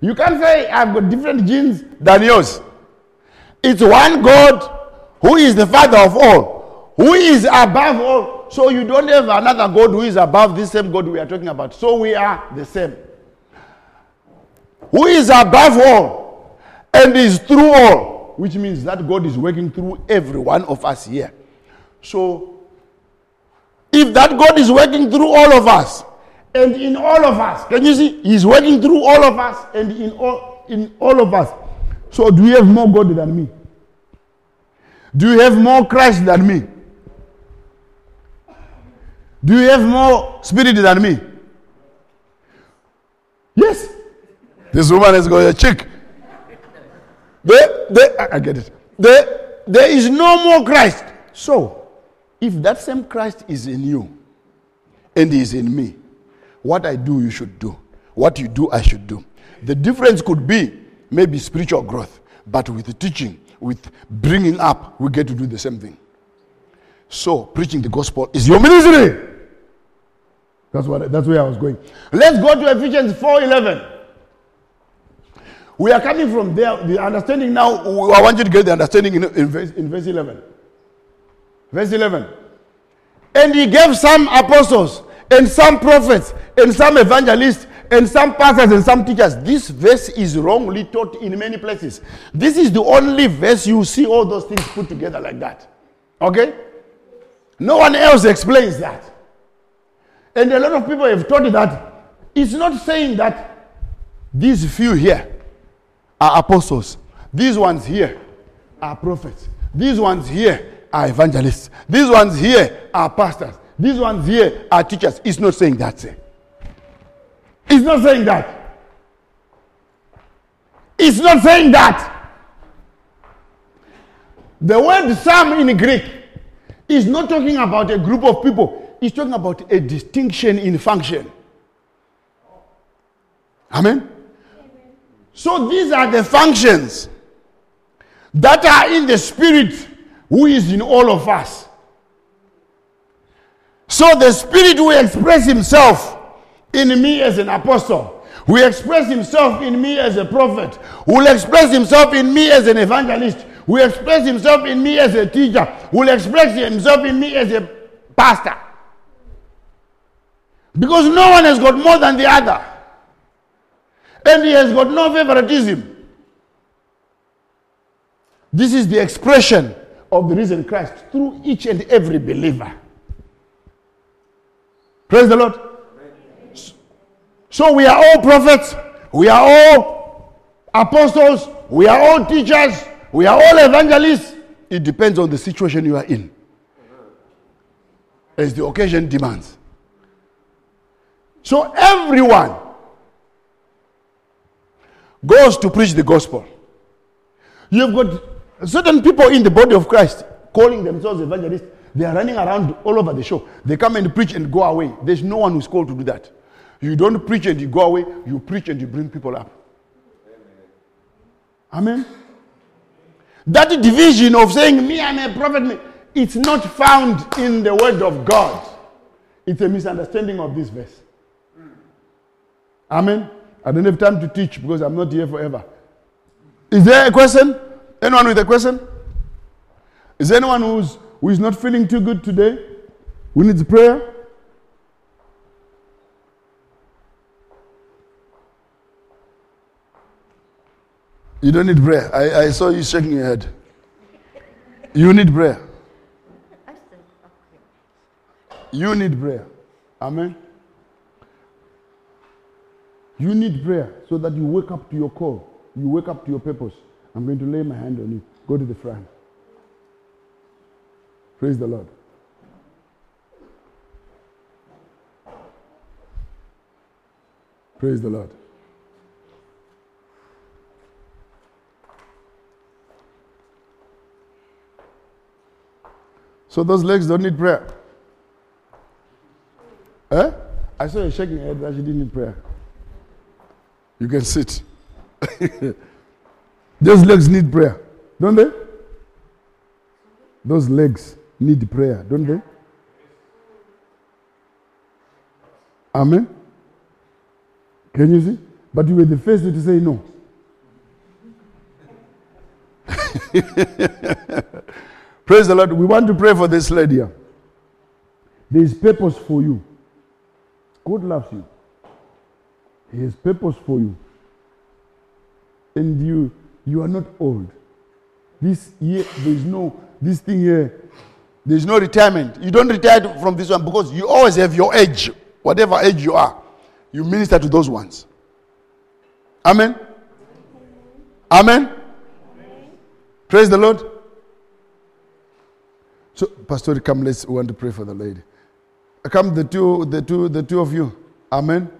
You can't say I've got different genes than yours. It's one God who is the Father of all, who is above all. So you don't have another God who is above this same God we are talking about. So we are the same. Who is above all and is through all, which means that God is working through every one of us here. So if that God is working through all of us and in all of us, can you see? He's working through all of us and in all in all of us. So do you have more God than me? Do you have more Christ than me? Do you have more spirit than me? Yes. This woman has got a chick. There, there, I- I get it. There, there is no more Christ. So, if that same Christ is in you and is in me, what I do, you should do. What you do, I should do. The difference could be maybe spiritual growth, but with the teaching, with bringing up, we get to do the same thing. So, preaching the gospel is your ministry. That's what. That's where I was going. Let's go to Ephesians four eleven. We are coming from there. The understanding now. I want you to get the understanding in, in, verse, in verse eleven. Verse eleven. And he gave some apostles and some prophets and some evangelists and some pastors and some teachers. This verse is wrongly taught in many places. This is the only verse you see all those things put together like that. Okay? No one else explains that. And a lot of people have taught that it's not saying that these few here are apostles, These ones here are prophets. These ones here are evangelists. These ones here are pastors. These ones here are teachers. It's not saying that. It's not saying that. It's not saying that. The word some in Greek is not talking about a group of people, it's talking about a distinction in function. Amen? So these are the functions that are in the Spirit who is in all of us. So the Spirit will express Himself in me as an apostle, will express Himself in me as a prophet, will express Himself in me as an evangelist, will express Himself in me as a teacher, will express Himself in me as a pastor. Because no one has got more than the other. And he has got no favoritism. This is the expression of the risen Christ through each and every believer. Praise the Lord. So we are all prophets, we are all apostles, we are all teachers, we are all evangelists. It depends on the situation you are in, as the occasion demands. So everyone goes to preach the gospel. You've got certain people in the body of Christ calling themselves evangelists. They are running around all over the show. They come and preach and go away. There's no one who's called to do that. You don't preach and you go away. You preach and you bring people up. Amen. That division of saying, Me, I'm a prophet, it's not found in the word of God. It's a misunderstanding of this verse. Amen. I don't have time to teach because I'm not here forever. Is there a question? Anyone with a question? Is there anyone who's who is not feeling too good today? Who needs prayer? You don't need prayer. I, I saw you shaking your head. You need prayer. You need prayer. Amen. You need prayer so that you wake up to your call. You wake up to your purpose. I'm going to lay my hand on you. Go to the front. Praise the Lord. Praise the Lord. So those legs don't need prayer. Eh? I saw you shaking your head that she didn't need prayer. You can sit. those legs need prayer, don't they? Those legs need prayer, don't they? Amen. Can you see? But you were the first to say no. (laughs) Praise the Lord. We want to pray for this lady. There is purpose for you. God loves you. He has purpose for you. And you you are not old. This year there is no this thing here. There's no retirement. You don't retire from this one because you always have your age, whatever age you are. You minister to those ones. Amen. Amen. Praise the Lord. So, Pastor, come. Let's we want to pray for the lady. Come, the two, the two, the two of you. Amen.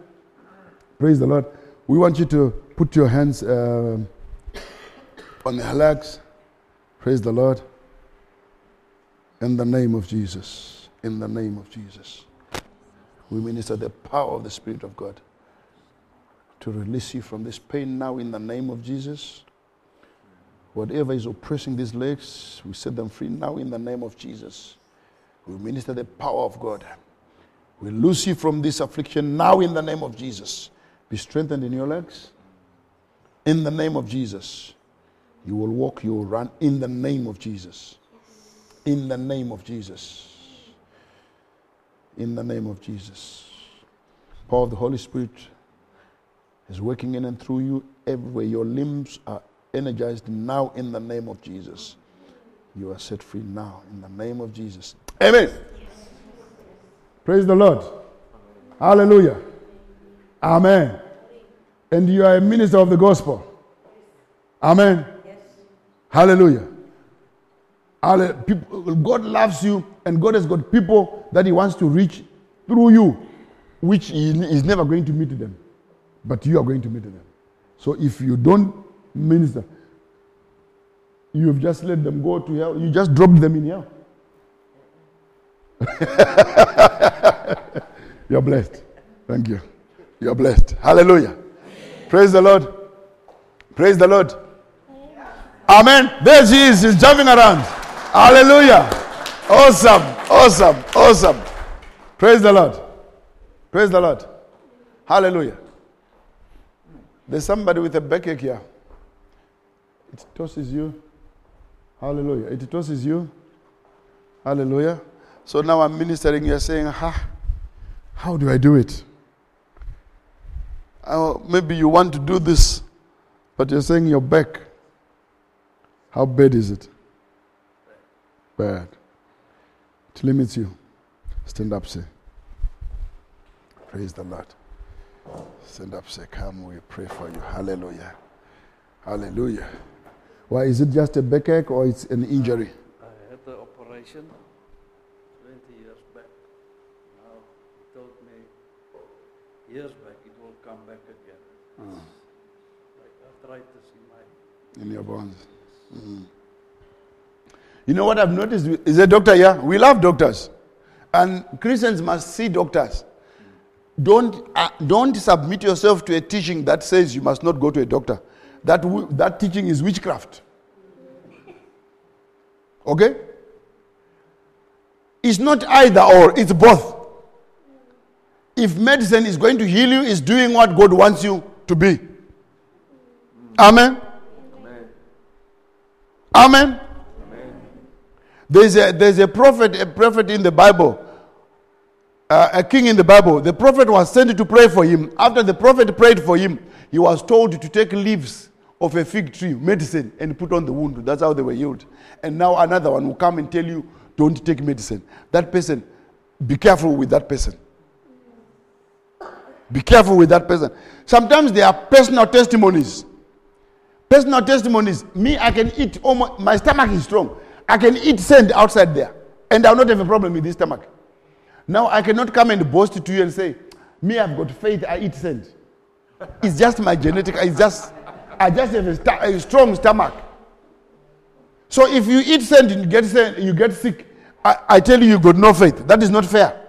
Praise the Lord. We want you to put your hands uh, on your legs. Praise the Lord. In the name of Jesus. In the name of Jesus. We minister the power of the Spirit of God to release you from this pain now in the name of Jesus. Whatever is oppressing these legs, we set them free now in the name of Jesus. We minister the power of God. We loose you from this affliction now in the name of Jesus. Be strengthened in your legs. In the name of Jesus. You will walk, you will run in the name of Jesus. In the name of Jesus. In the name of Jesus. Power of the Holy Spirit is working in and through you everywhere. Your limbs are energized now in the name of Jesus. You are set free now in the name of Jesus. Amen. Praise the Lord. Hallelujah. Amen. And you are a minister of the gospel. Amen. Hallelujah. Halle- people- God loves you, and God has got people that He wants to reach through you, which He is never going to meet them, but you are going to meet them. So if you don't minister, you've just let them go to hell. You just dropped them in hell. (laughs) You're blessed. Thank you. You're blessed. Hallelujah. Praise the Lord. Praise the Lord. Amen. There she is. She's jumping around. Hallelujah. Awesome. Awesome. Awesome. Praise the Lord. Praise the Lord. Hallelujah. There's somebody with a backache here. It tosses you. Hallelujah. It tosses you. Hallelujah. So now I'm ministering. You're saying, ha, how do I do it? Uh, maybe you want to do this, but you're saying your back. How bad is it? Bad. It limits you. Stand up, say. Praise the Lord. Stand up, say, Come, we pray for you. Hallelujah. Hallelujah. Why is it just a backache or it's an injury? I had the operation 20 years back. Now, he told me years back come back again. Like arthritis in my. in your bones. Mm. You know what I've noticed is a doctor here. We love doctors, and Christians must see doctors. Don't uh, don't submit yourself to a teaching that says you must not go to a doctor. That w- that teaching is witchcraft. Okay? It's not either or. It's both. If medicine is going to heal you, is doing what God wants you to be. Amen. Amen. There's a, there's a prophet, a prophet in the Bible, uh, a king in the Bible. The prophet was sent to pray for him. After the prophet prayed for him, he was told to take leaves of a fig tree, medicine, and put on the wound. That's how they were healed. And now another one will come and tell you, don't take medicine. That person, be careful with that person. Be careful with that person. Sometimes there are personal testimonies. Personal testimonies. Me, I can eat oh almost, my stomach is strong. I can eat sand outside there. And I'll not have a problem with this stomach. Now I cannot come and boast to you and say, Me, I've got faith, I eat sand. (laughs) It's just my genetic, it's just, I just have a, sta- a strong stomach. So if you eat sand and you get, sand, you get sick, I, I tell you, you got no faith. That is not fair.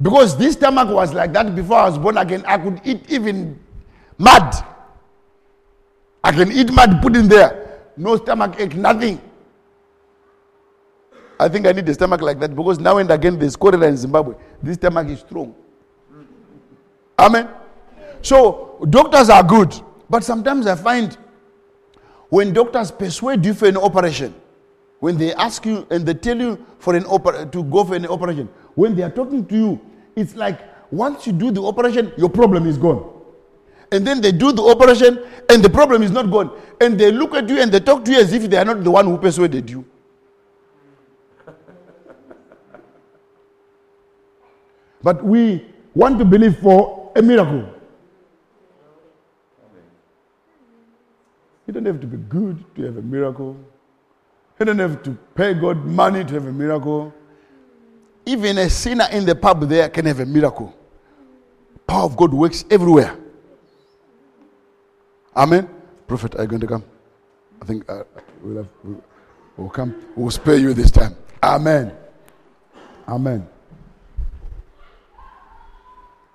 Because this stomach was like that before I was born again. I could eat even mud. I can eat mud, put in there. No stomach ache, nothing. I think I need a stomach like that because now and again there's cholera in Zimbabwe. This stomach is strong. Amen. So doctors are good, but sometimes I find when doctors persuade you for an operation, when they ask you and they tell you for an oper- to go for an operation, when they are talking to you, it's like once you do the operation, your problem is gone. And then they do the operation and the problem is not gone. And they look at you and they talk to you as if they are not the one who persuaded you. (laughs) But we want to believe for a miracle. You don't have to be good to have a miracle. You don't have to pay God money to have a miracle. Even a sinner in the pub there can have a miracle. Power of God works everywhere. Amen. Prophet, are you going to come? I think uh, we'll, have, we'll, we'll come. We'll spare you this time. Amen. Amen.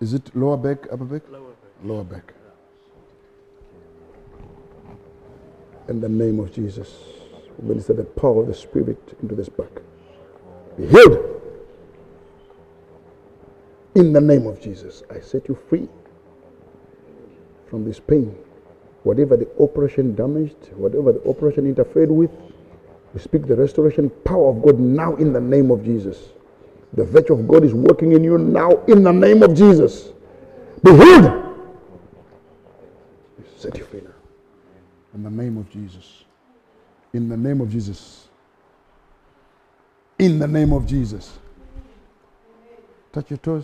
Is it lower back, upper back? Lower back. Lower back. In the name of Jesus, we minister the power of the Spirit into this back. Be healed. In the name of Jesus, I set you free from this pain. Whatever the operation damaged, whatever the operation interfered with, we speak the restoration power of God now in the name of Jesus. The virtue of God is working in you now in the name of Jesus. Be healed. Set you free now. In the name of Jesus. In the name of Jesus. In the name of Jesus. Touch your toes.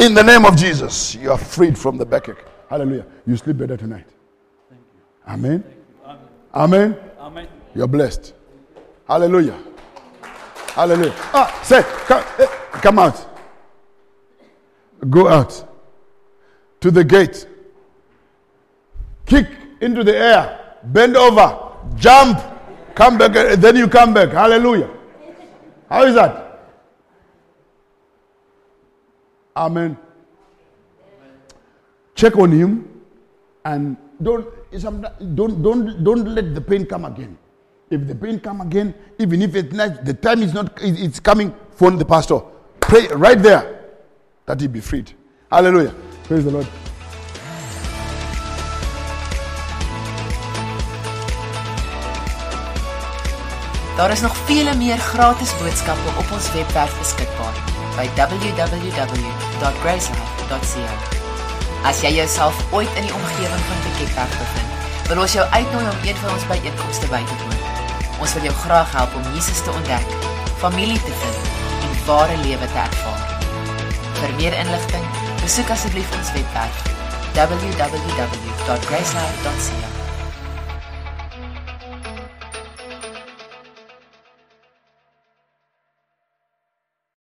In the name of Jesus, you are freed from the backache. Hallelujah. You sleep better tonight. Amen. Amen. Amen. You're blessed. Hallelujah. Hallelujah. Ah, say, come, eh, come out. Go out to the gate. Kick into the air. Bend over. Jump. Come back. eh, Then you come back. Hallelujah. How is that? Amen. Check on him and don't don't don't don't let the pain come again. If the pain come again, even if it's not, the time is not it's coming, phone the pastor. Pray right there that he be freed. Hallelujah. Praise the Lord. Daar is nog vele meer gratis boodskappe op ons webwerf beskikbaar by www.gracelife.ca. As jy jouself ooit in die omgewing van Piketberg bevind, wil ons jou uitnooi om een van ons byeenkomste by te woon. Ons wil jou graag help om Jesus te ontdek, familie te vind en ware lewe te ervaar. Vir meer inligting, besoek asseblief ons webwerf www.gracelife.ca.